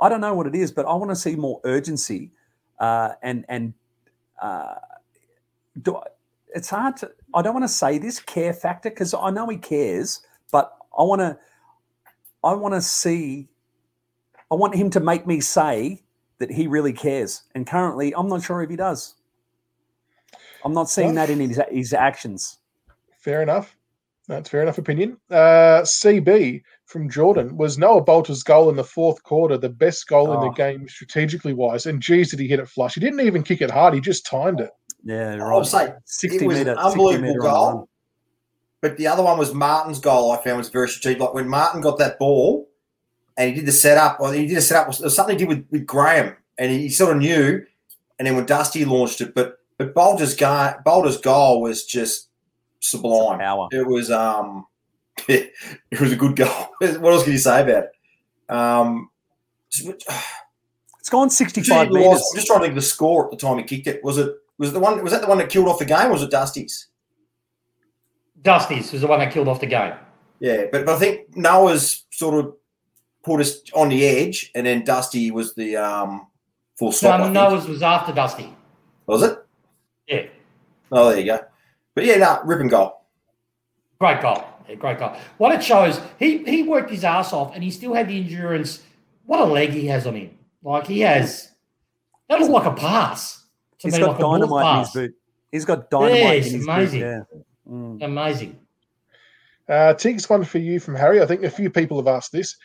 I don't know what it is, but I want to see more urgency uh, and and uh, do, it's hard to I don't want to say this care factor because I know he cares, but I want to I want to see I want him to make me say that he really cares. And currently, I'm not sure if he does. I'm not seeing well, that in his, his actions. Fair enough. That's fair enough opinion. Uh, CB from Jordan was Noah Balta's goal in the fourth quarter the best goal oh. in the oh. game strategically wise. And geez, did he hit it flush? He didn't even kick it hard. He just timed it. Yeah, right. I'll say 60 it was meter, an unbelievable goal. But the other one was Martin's goal. I found was very strategic. Like when Martin got that ball, and he did the setup, or he did a setup. It was something he did with, with Graham, and he, sort of knew. And then when Dusty launched it, but but Balta's guy, Balta's goal was just sublime. It was um, it, [LAUGHS] it, was a good goal. [LAUGHS] what else can you say about it? Um, [SIGHS] it's gone sixty-five meters. I'm just trying to think of the score at the time he kicked it. Was it was the one? Was that the one that killed off the game? or Was it Dusty's? Dusty's was the one that killed off the game. Yeah, but, but I think Noah's sort of put us on the edge, and then Dusty was the um, full stop. No, Noah's was after Dusty. Was it? Yeah. Oh, there you go. But yeah, no, ripping goal. Great goal. Yeah, great goal. What it shows, he he worked his ass off, and he still had the endurance. What a leg he has on him! Like he has. That looks like a pass. He's got like dynamite in his boot. He's got dynamite yeah, in his amazing. boot. Yeah. Mm. Amazing. Uh, Tiggs, one for you from Harry. I think a few people have asked this.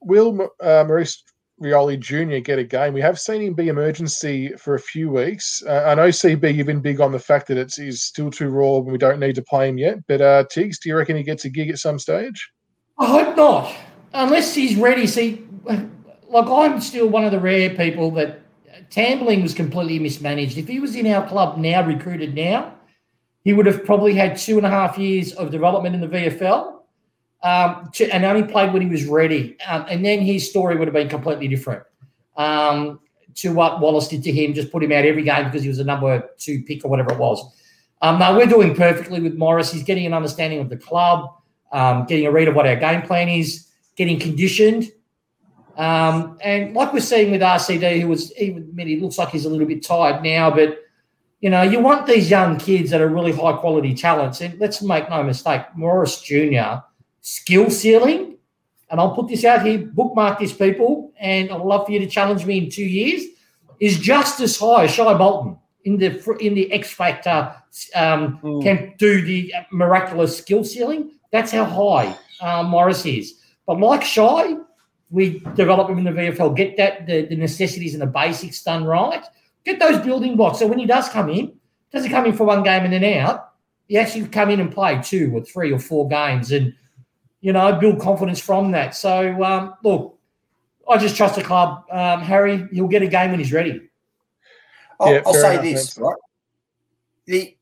Will uh, Maurice Rioli Jr. get a game? We have seen him be emergency for a few weeks. Uh, I know CB, you've been big on the fact that it's he's still too raw and we don't need to play him yet. But uh, Tiggs, do you reckon he gets a gig at some stage? I hope not, unless he's ready. See, like I'm still one of the rare people that Tambling was completely mismanaged. If he was in our club now, recruited now, he would have probably had two and a half years of development in the VFL um, to, and only played when he was ready. Um, and then his story would have been completely different um, to what Wallace did to him, just put him out every game because he was a number two pick or whatever it was. Um, no, we're doing perfectly with Maurice. He's getting an understanding of the club, um, getting a read of what our game plan is, getting conditioned. Um, and like we're seeing with RCD, who was even he looks like he's a little bit tired now, but you know, you want these young kids that are really high quality talents. And let's make no mistake, Maurice Jr. skill ceiling, and I'll put this out here, bookmark this, people, and I'd love for you to challenge me in two years, is just as high as Shai Bolton in the in the X Factor um, mm. can do the miraculous skill ceiling. That's how high uh, Maurice is. But like Shai, we develop him in the VFL, get that the, the necessities and the basics done right, get those building blocks. So when he does come in, doesn't come in for one game and then out. He actually come in and play two or three or four games, and you know build confidence from that. So um, look, I just trust the club. Um, Harry, he'll get a game when he's ready. I'll, yeah, I'll say enough, this man. right: the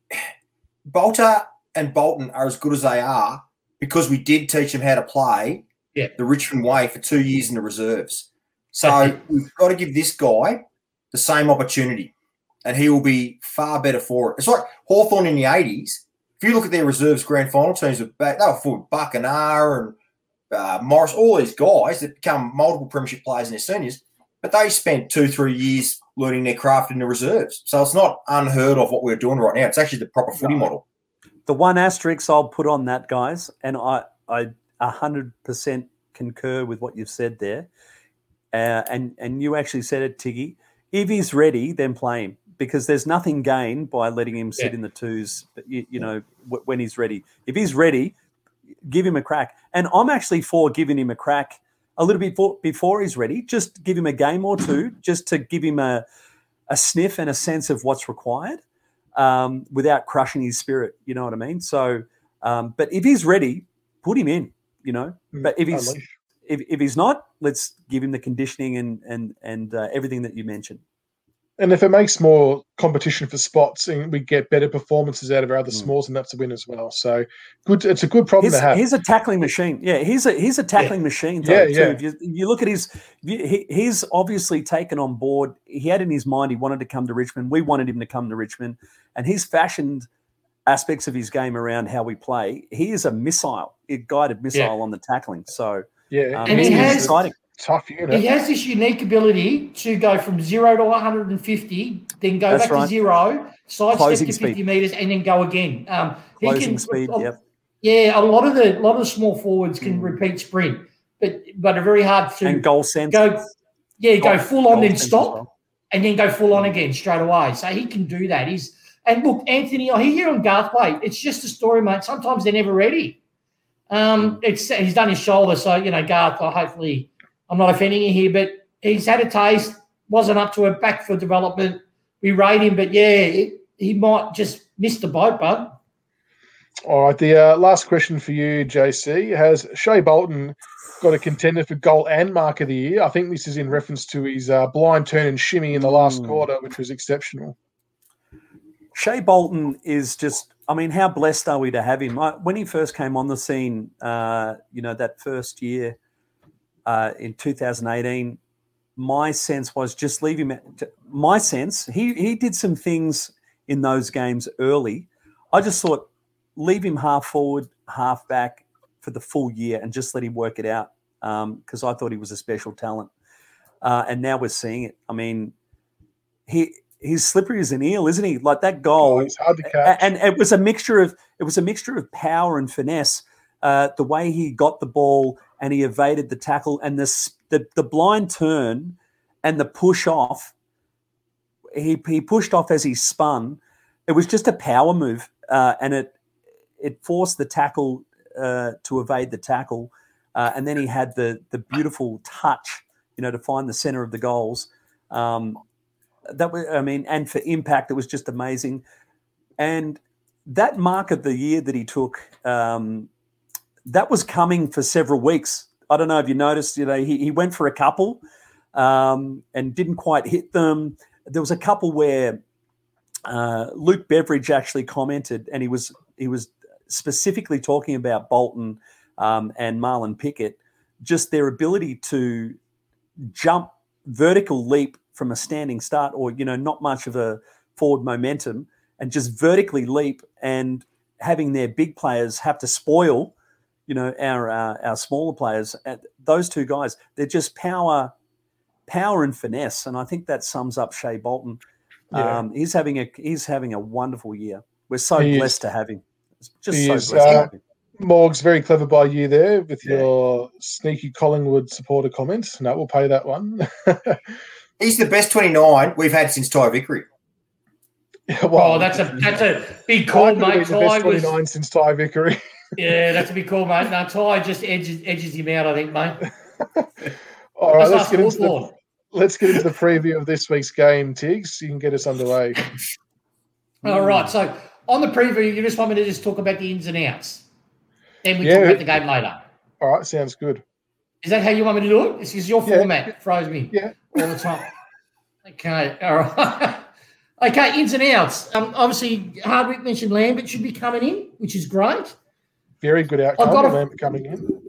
Balta and Bolton are as good as they are because we did teach them how to play yeah. the Richmond way for two years in the reserves. So we've got to give this guy the same opportunity, and he will be far better for it. It's like Hawthorn in the 80s. If you look at their reserves grand final teams, back, they were full of Buckenara and R and uh, Morris, all these guys that become multiple premiership players in their seniors, but they spent two, three years learning their craft in the reserves. So it's not unheard of what we're doing right now. It's actually the proper footy model. The one asterisk I'll put on that, guys, and I, I 100% concur with what you've said there. Uh, and, and you actually said it, Tiggy. If he's ready, then play him because there's nothing gained by letting him sit yeah. in the twos, you, you know, w- when he's ready. If he's ready, give him a crack. And I'm actually for giving him a crack a little bit before, before he's ready. Just give him a game or two, just to give him a, a sniff and a sense of what's required um, without crushing his spirit. You know what I mean? So, um, but if he's ready, put him in. You know, mm, but if he's if, if he's not, let's give him the conditioning and and and uh, everything that you mentioned. And if it makes more competition for spots and we get better performances out of our other mm. smalls, and that's a win as well. So good, it's a good problem he's, to have. He's a tackling machine. Yeah, he's a he's a tackling yeah. machine. Though, yeah, yeah. If you, you, look at his, he, he's obviously taken on board. He had in his mind he wanted to come to Richmond. We wanted him to come to Richmond, and he's fashioned aspects of his game around how we play. He is a missile, a guided missile yeah. on the tackling. So yeah, um, and he has exciting tough unit. He has this unique ability to go from zero to 150, then go That's back right. to zero, sidestep to 50 speed. meters, and then go again. Um, Closing can, speed, uh, yep. Yeah, a lot of the lot of small forwards can mm. repeat sprint, but but are very hard to and goal sense. Go, yeah, goal, go full on, then stop, well. and then go full on again straight away. So he can do that. He's and look, Anthony, I hear you on Garthwaite. It's just a story, mate. Sometimes they're never ready. Um, mm. it's he's done his shoulder, so you know Garth. Hopefully, I'm not offending you here, but he's had a taste, wasn't up to it, back for development. We rate him, but yeah, it, he might just miss the boat, bud. All right, the uh, last question for you, JC. Has Shai Bolton got a contender for goal and mark of the year? I think this is in reference to his uh, blind turn and shimmy in the last mm. quarter, which was exceptional. Shai Bolton is just, I mean, how blessed are we to have him? When he first came on the scene, uh, you know, that first year, uh, in 2018, my sense was just leave him. My sense, he he did some things in those games early. I just thought leave him half forward, half back for the full year, and just let him work it out because um, I thought he was a special talent. Uh, and now we're seeing it. I mean, he he's slippery as an eel, isn't he? Like that goal, oh, and it was a mixture of it was a mixture of power and finesse. Uh, the way he got the ball and he evaded the tackle and the, the, the blind turn and the push off. He, he pushed off as he spun. It was just a power move, uh, and it it forced the tackle uh, to evade the tackle, uh, and then he had the the beautiful touch, you know, to find the center of the goals. Um, that was, I mean, and for impact, it was just amazing. And that mark of the year that he took, um, that was coming for several weeks. I don't know if you noticed, you know, he, he went for a couple um, and didn't quite hit them. There was a couple where uh, Luke Beveridge actually commented, and he was he was specifically talking about Bolton um, and Marlon Pickett, just their ability to jump vertical leap from a standing start, or you know, not much of a forward momentum, and just vertically leap and having their big players have to spoil you know our uh, our smaller players. Those two guys, they're just power, power and finesse, and I think that sums up Shai Bolton. Yeah. Um, he's having a he's having a wonderful year. We're so he blessed is, to have him. Just so is, blessed uh, to have him. Morgs, very clever by you there with yeah. your sneaky Collingwood supporter comments. No, we'll pay that one. [LAUGHS] He's the best 29 we've had since Ty Vickery. [LAUGHS] well, oh, that's a that's a big call, mate. Ty was 29 since Ty Vickery [LAUGHS] yeah, that's a big call, mate. No, Ty just edges, edges him out, I think, mate. [LAUGHS] All right, let's get, into the, let's get into the preview of this week's game, Tiggs. You can get us underway. All right. So on the preview, you just want me to just talk about the ins and outs. Then we yeah, talk about the game later. All right, sounds good. Is that how you want me to do it? This is your format. Yeah. Throws me. Yeah. All the time. okay. All right. [LAUGHS] okay, ins and outs. Um, obviously, Hardwick mentioned Lambert should be coming in, which is great. Very good outcome. I've got Lambert coming in.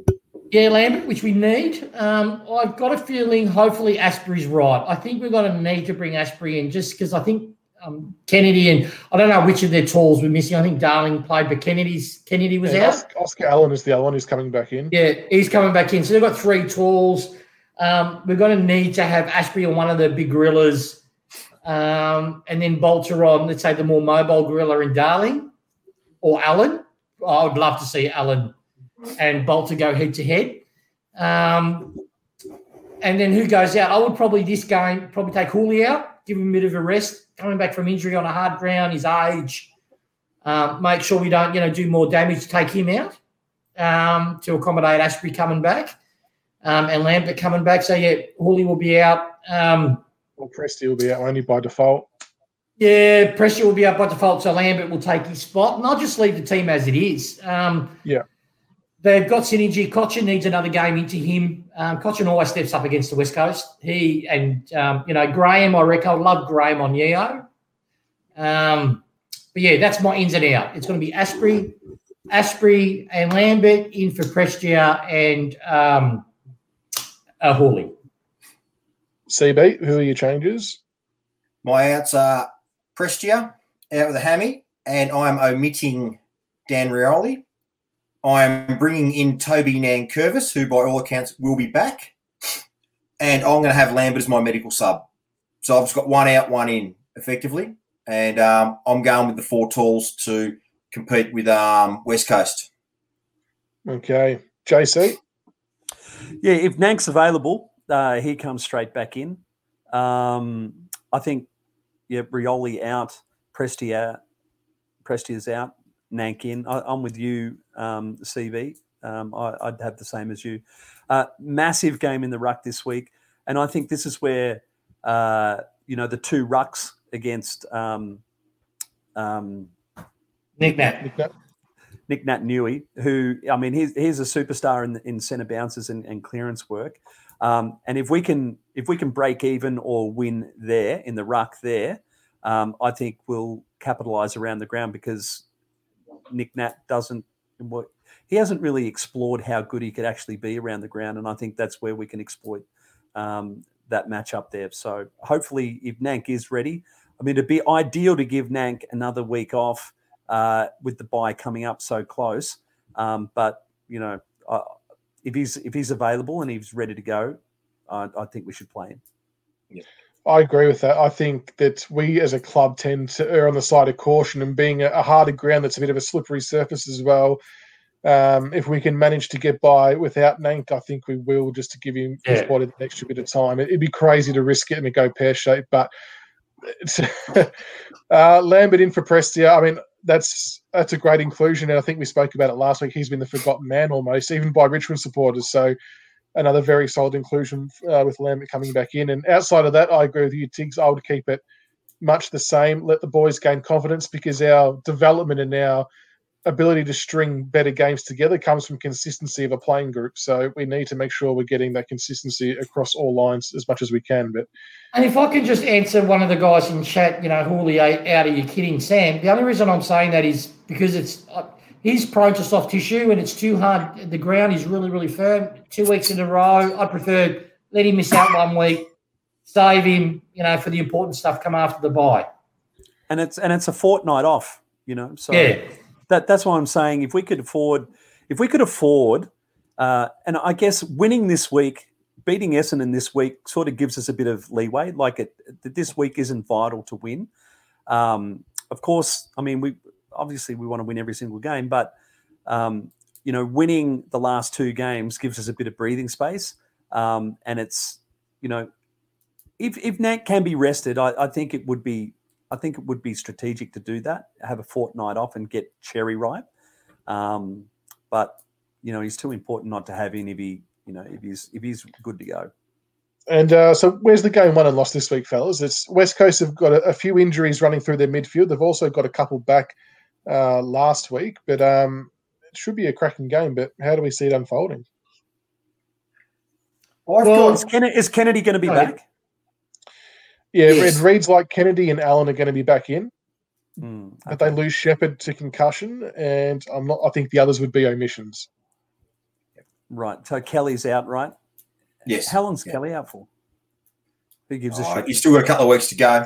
Yeah, Lambert, which we need. Um, I've got a feeling hopefully Astbury's right. I think we're going to need to bring Astbury in just because I think um, Kennedy and I don't know which of their tools we're missing. I think Darling played, but Kennedy's Kennedy was yeah, out. Oscar Allen is the other one who's coming back in. Yeah, he's coming back in. So they've got three tools. Um, we're going to need to have Astbury on one of the big gorillas, um, and then Balta on, let's say, the more mobile gorilla in Darling or Allen. I would love to see Allen and Balta go head to head. Um, and then who goes out? I would probably this game probably take Houli out, give him a bit of a rest, coming back from injury on a hard ground, his age. Um, make sure we don't, you know, do more damage. Take him out um, to accommodate Astbury coming back um, and Lambert coming back. So yeah, Houli will be out. Um, well, Presty will be out only by default. Yeah, Presty will be up by default. So Lambert will take his spot, and I'll just leave the team as it is. Um, yeah. They've got synergy. Cotchin needs another game into him. Um, Cotchin always steps up against the West Coast. He and um, you know Graham, I reckon I love Graham on Yeo. Um, but yeah, that's my ins and out. It's going to be Astbury, Astbury and Lambert in for Prestia and um, uh, Houli. CB, who are your changes? My outs are Prestia out with a hammy, and I'm omitting Dan Rioli. I'm bringing in Toby Nankervis, who by all accounts will be back. And I'm going to have Lambert as my medical sub. So I've just got one out, one in, effectively. And um, I'm going with the four tools to compete with um, West Coast. Okay. JC? Yeah, if Nank's available, uh, he comes straight back in. Um, I think, yeah, Rioli out, Presti out, Presti is out, Nank in. I, am with you, um, CB. Um, I, would have the same as you. Uh, massive game in the ruck this week, and I think this is where uh, you know the two rucks against um, um, Nick Nat. Nick Nat. Nick Naitanui, who I mean, he's he's a superstar in in centre bounces and, and clearance work. Um, and if we can if we can break even or win there in the ruck there, um, I think we'll capitalise around the ground because Nick Nat doesn't work he hasn't really explored how good he could actually be around the ground, and I think that's where we can exploit um, that match up there. So hopefully, if Nank is ready, I mean, it'd be ideal to give Nank another week off uh, with the buy coming up so close. Um, but you know, uh, if he's if he's available and he's ready to go, I, I think we should play him. Yeah. I agree with that. I think that we as a club tend to err on the side of caution and being a, a harder ground that's a bit of a slippery surface as well. Um, if we can manage to get by without Nank, I think we will just to give him yeah. his body an extra bit of time. It, would be crazy to risk it and go pear shaped, but [LAUGHS] uh, Lambert in for Prestia. I mean, that's that's a great inclusion, and I think we spoke about it last week. He's been the forgotten man almost, even by Richmond supporters. So another very solid inclusion uh, with Lambert coming back in. And outside of that, I agree with you, Tiggs. I would keep it much the same. Let the boys gain confidence because our development and our ability to string better games together comes from consistency of a playing group. So we need to make sure we're getting that consistency across all lines as much as we can. But and if I can just answer one of the guys in chat, you know, Houli, out of your kidding, Sam. The only reason I'm saying that is because it's he's prone to soft tissue and it's too hard. The ground is really, really firm. Two weeks in a row, I prefer let him miss out one week, save him, you know, for the important stuff. Come after the buy. And it's and it's a fortnight off, you know. So yeah that that's why I'm saying if we could afford, if we could afford, uh, and I guess winning this week, beating Essendon this week, sort of gives us a bit of leeway. Like it, this week isn't vital to win. Um, of course, I mean we obviously we want to win every single game, but um, you know, winning the last two games gives us a bit of breathing space, um, and it's you know, if if Nat can be rested, I, I think it would be I think it would be strategic to do that, have a fortnight off and get Cherry ripe. Um, but you know, he's too important not to have in if he, you know, if he's if he's good to go. And uh, so, where's the game won and lost this week, fellas? It's West Coast have got a, a, few injuries running through their midfield. They've also got a couple back uh, last week, but um, it should be a cracking game. But how do we see it unfolding? Well, is, Kennedy, is Kennedy going to be back? Yeah, yes. it reads like Kennedy and Allen are going to be back in. mm, okay. but they lose Sheppard to concussion, and I'm not. I think the others would be omissions. Right. So Kelly's out, right? Yes. How long's yeah. Kelly out for? Who gives oh, a shit? He's still got a couple of weeks to go.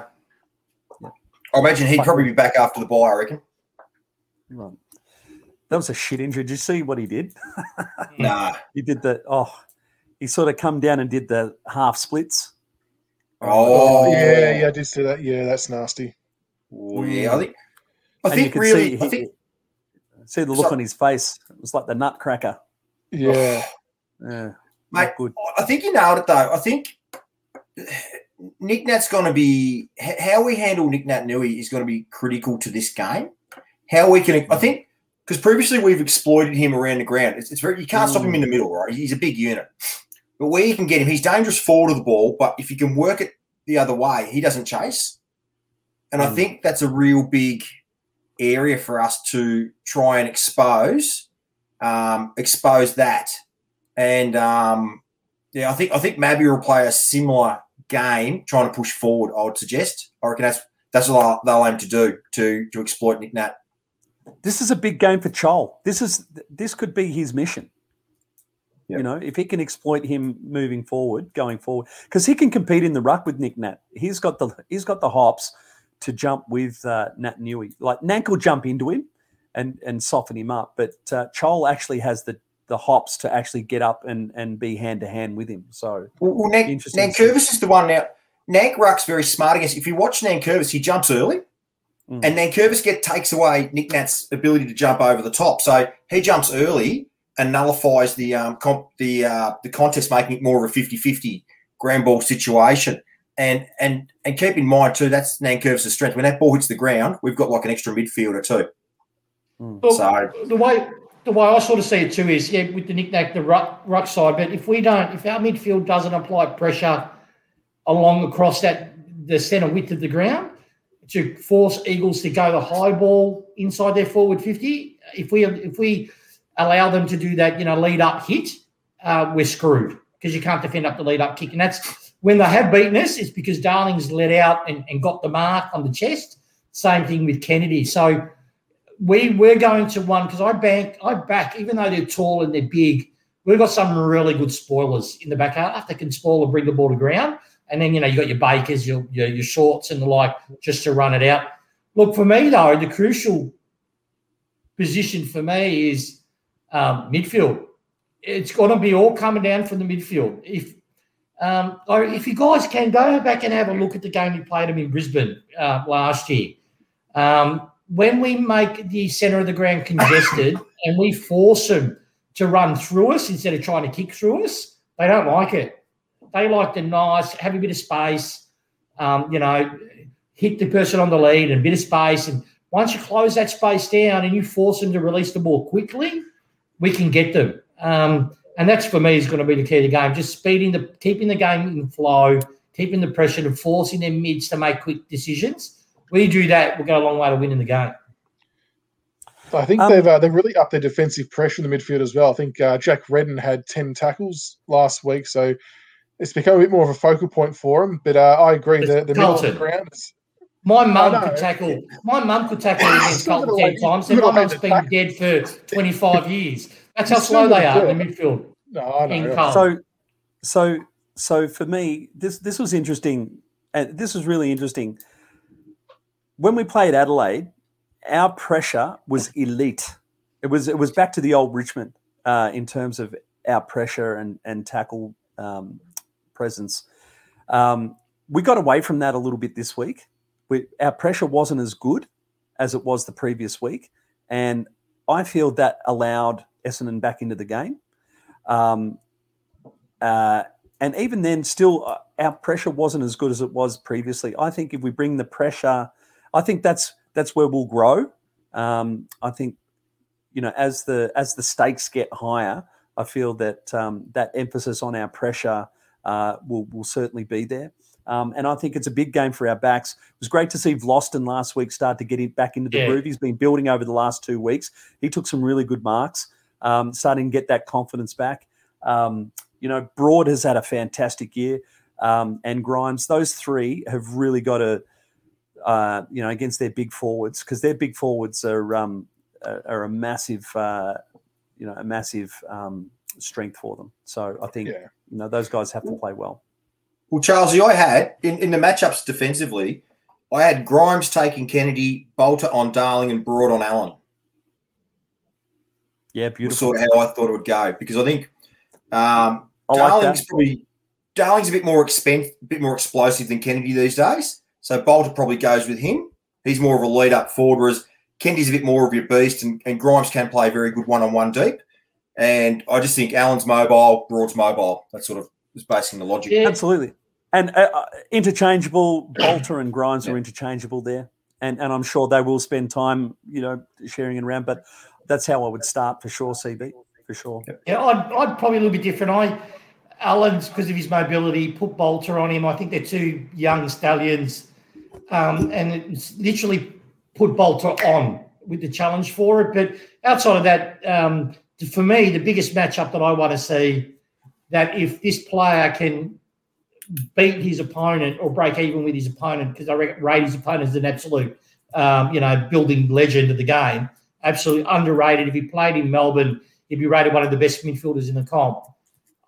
Yeah. I imagine he'd probably be back after the bye. I reckon. Right. That was a shit injury. Did you see what he did? [LAUGHS] nah. he did the oh, he sort of come down and did the half splits. Oh, oh yeah, yeah, I did see that. Yeah, that's nasty. Oh yeah, I think. I and think really. See, I think. See the look on his face. It was like the nutcracker. Yeah. yeah. Mate, good. I think you nailed it though. I think Nick Nat's going to be how we handle Nick Nat Nui is going to be critical to this game. How we can, I think, because previously we've exploited him around the ground. It's, it's very you can't mm. stop him in the middle, right? He's a big unit, but where you can get him, he's dangerous forward of the ball. But if you can work it the other way, he doesn't chase. And mm. I think that's a real big area for us to try and expose, um, expose that. And um, yeah, I think I think Mabby will play a similar game, trying to push forward. I would suggest. I reckon that's that's what they'll aim to do to to exploit Nick Nat. This is a big game for Chol. This is this could be his mission. Yep. You know, if he can exploit him moving forward, going forward, because he can compete in the ruck with Nick Nat. He's got the he's got the hops to jump with uh, Naitanui. Like Nank will jump into him and and soften him up, but uh, Chol actually has the the hops to actually get up and, and be hand to hand with him. So, well, well Nankervis is the one now. Nank Ruck's very smart against. If you watch Nankervis, he jumps early, mm. and Nankervis get takes away Nick Nat's ability to jump over the top. So he jumps early and nullifies the um comp, the uh, the contest, making it more of a 50-50 ground ball situation. And and and keep in mind too, that's Nankervis' strength. When that ball hits the ground, we've got like an extra midfielder too. Mm. So the way the way I sort of see it too is yeah, with the knick-knack, the ruck, ruck side. But if we don't, if our midfield doesn't apply pressure along across that the centre width of the ground to force Eagles to go the high ball inside their forward fifty, if we if we allow them to do that, you know, lead up hit, uh, we're screwed because you can't defend up the lead up kick, and that's when they have beaten us. It's because Darling's let out and, and got the mark on the chest. Same thing with Kennedy. So we we're going to one because I bank I back even though they're tall and they're big. We've got some really good spoilers in the back half that can spoil and bring the ball to ground. And then you know you got your bakers, your, your your shorts and the like, just to run it out. Look for me though, the crucial position for me is um, midfield. It's going to be all coming down from the midfield. If um, if you guys can go back and have a look at the game we played them in Brisbane uh, last year. Um, when we make the center of the ground congested [COUGHS] and we force them to run through us instead of trying to kick through us, they don't like it. They like the nice, have a bit of space, um, you know, hit the person on the lead and a bit of space. And once you close that space down and you force them to release the ball quickly, we can get them. Um, and that's for me is going to be the key to the game. Just speeding the, keeping the game in flow, keeping the pressure and forcing their mids to make quick decisions we do that, we'll go a long way to winning the game. I think um, they've uh, they've really upped their defensive pressure in the midfield as well. I think uh, Jack Redden had ten tackles last week, so it's become a bit more of a focal point for him. But uh, I agree that the middle of the ground is. My mum could tackle. My mum could tackle [COUGHS] against Colton ten times, and my mum's been dead for twenty five years. That's how slow they are in the midfield. No, I know. So, so, so for me, this this was interesting, and this was really interesting when we played Adelaide, our pressure was elite. It was it was back to the old Richmond uh, in terms of our pressure and and tackle um, presence. Um, we got away from that a little bit this week. We, our pressure wasn't as good as it was the previous week, and I feel that allowed Essendon back into the game. Um, uh, and even then, still, uh, our pressure wasn't as good as it was previously. I think if we bring the pressure I think that's that's where we'll grow. Um, I think you know as the as the stakes get higher, I feel that um, that emphasis on our pressure uh, will will certainly be there. Um, and I think it's a big game for our backs. It was great to see Vlastuin last week start to get in, back into the yeah. groove. He's been building over the last two weeks. He took some really good marks, um, starting to get that confidence back. Um, you know, Broad has had a fantastic year, um, and Grimes. Those three have really got to uh, you know, against their big forwards because their big forwards are um, are a massive, uh, you know, a massive um, strength for them. So I think yeah. You know those guys have to play well. Well, Charles, I had in, in the matchups defensively, I had Grimes taking Kennedy, Balta on Darling, and Broad on Allen. Yeah, beautiful. Sort of how I thought it would go because I think um, I Darling's like probably Darling's a bit more expensive, a bit more explosive than Kennedy these days. So Balta probably goes with him. He's more of a lead up forward, whereas Kennedy's a bit more of your beast, and, and Grimes can play very good one on one deep. And I just think Allen's mobile, Broad's mobile. That sort of is basing the logic. Yeah. Absolutely. And uh, uh interchangeable, Balta and Grimes yeah. are interchangeable there. And, and I'm sure they will spend time, you know, sharing it around. But that's how I would start for sure, CB, for sure. Yeah, I'd, I'd probably a little bit different. I Allen's because of his mobility, put Balta on him. I think they're two young stallions, um, and it's literally put Balta on with the challenge for it. But outside of that, um, for me, the biggest matchup that I want to see that if this player can beat his opponent or break even with his opponent, because I rate his opponent as an absolute, um, you know, building legend of the game, absolutely underrated. If he played in Melbourne, he'd be rated one of the best midfielders in the comp.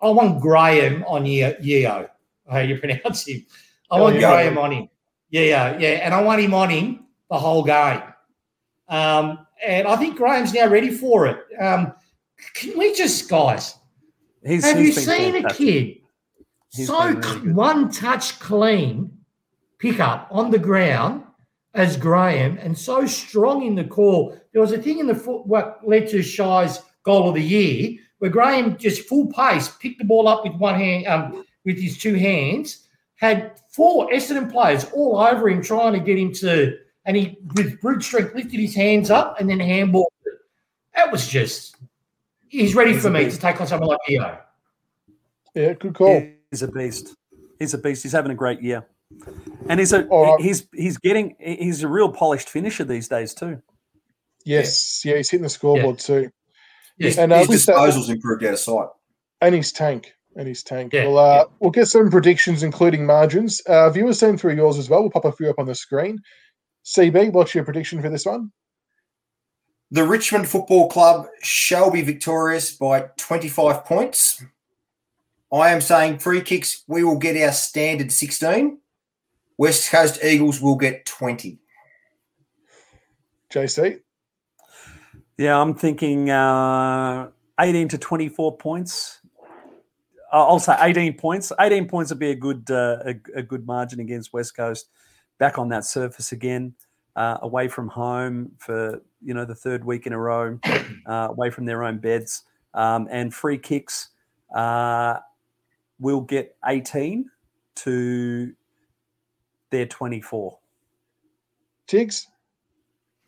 I want Graham on Yeo, how you [LAUGHS] pronounce him. I want oh, Graham on him. Yeah, yeah, and I want him on him the whole game. Um, and I think Graham's now ready for it. Um, can we just, guys? He's, have he's you seen fantastic. a kid he's so really one touch clean pickup on the ground as Graham and so strong in the call? There was a thing in the foot what led to Shai's goal of the year where Graham just full pace picked the ball up with one hand, um, with his two hands, had four Essendon players all over him trying to get him to, and he with brute strength lifted his hands up and then handballed it. That was just, he's ready he's for me beast. to take on someone like Yeo. Yeah, good call. He's a beast. He's a beast. He's having a great year, and he's a right. he's he's getting he's a real polished finisher these days too. Yes, yeah, yeah he's hitting the scoreboard yeah. too. His, and uh, his disposals improved out of sight. And his tank. And his tank. Yeah, we'll, uh, yeah. we'll get some predictions, including margins. Uh, viewers, send through yours as well. We'll pop a few up on the screen. CB, what's your prediction for this one? The Richmond Football Club shall be victorious by 25 points. I am saying free kicks, we will get our standard 16. West Coast Eagles will get 20. JC? Yeah, I'm thinking uh, 18 to 24 points. I'll say 18 points. 18 points would be a good uh, a, a, good margin against West Coast. Back on that surface again, uh, away from home for you know the third week in a row, [COUGHS] uh, away from their own beds, um, and free kicks. Uh, will get 18 to their 24. Tiggs.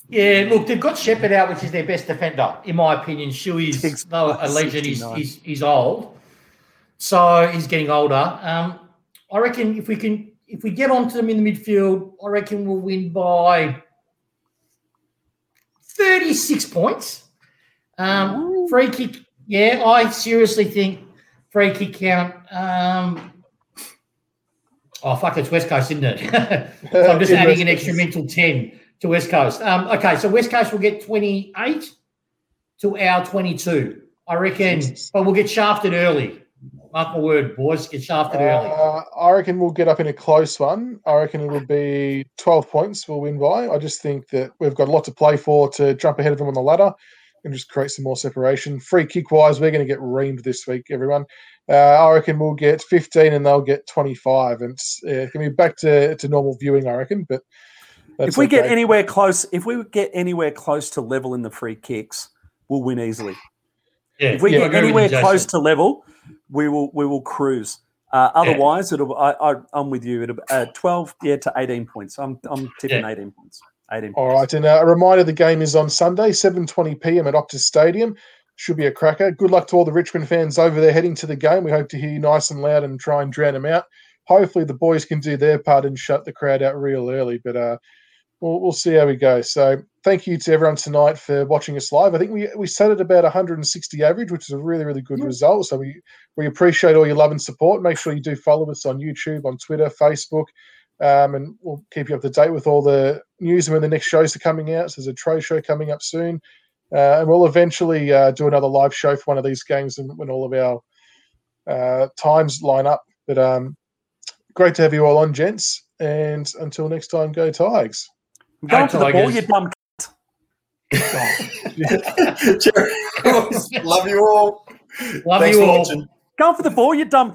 Yeah, look, they've got Sheppard out, which is their best defender, in my opinion. Shuey's, though a legend, he's, he's, he's old. So he's getting older. Um, I reckon if we can, if we get onto them in the midfield, I reckon we'll win by 36 points. Um, free kick, yeah, I seriously think free kick count. Um, oh, fuck, it's West Coast, isn't it? [LAUGHS] so I'm just [LAUGHS] adding an extra mental 10 to West Coast. Um, okay, so West Coast will get 28 to our 22. I reckon, but we'll get shafted early. Mark my word, boys, get shafted uh, early. I reckon we'll get up in a close one. I reckon it'll be 12 points we'll win by. I just think that we've got a lot to play for to jump ahead of them on the ladder and just create some more separation. Free kick wise, we're going to get reamed this week, everyone. Uh, I reckon we'll get 15 and they'll get 25. And it's, uh, going to be back to, to normal viewing, I reckon. But if we okay. get anywhere close, if we get anywhere close to level in the free kicks, we'll win easily. Yeah, if we yeah, get anywhere close to level, we will we will cruise. Uh, otherwise, it'll. I, am with you. It'll uh, twelve, yeah, to eighteen points. I'm I'm tipping yeah. eighteen points. Eighteen. All points. right, and uh, a reminder: the game is on Sunday, seven twenty p.m. at Optus Stadium. Should be a cracker. Good luck to all the Richmond fans over there heading to the game. We hope to hear you nice and loud and try and drown them out. Hopefully, the boys can do their part and shut the crowd out real early. But uh, we'll, we'll see how we go. So thank you to everyone tonight for watching us live. I think we we sat at about 160 average, which is a really really good result. So we we appreciate all your love and support. Make sure you do follow us on YouTube, on Twitter, Facebook. Um, and we'll keep you up to date with all the news and when the next shows are coming out. So there's a Tro show coming up soon. Uh, and we'll eventually uh, do another live show for one of these games when all of our uh, times line up. But um, great to have you all on, gents. And until next time, go Tigers. Go to the ball, you dumb. [LAUGHS] Love you all. Love Thanks you all. Go for the ball, you dumb.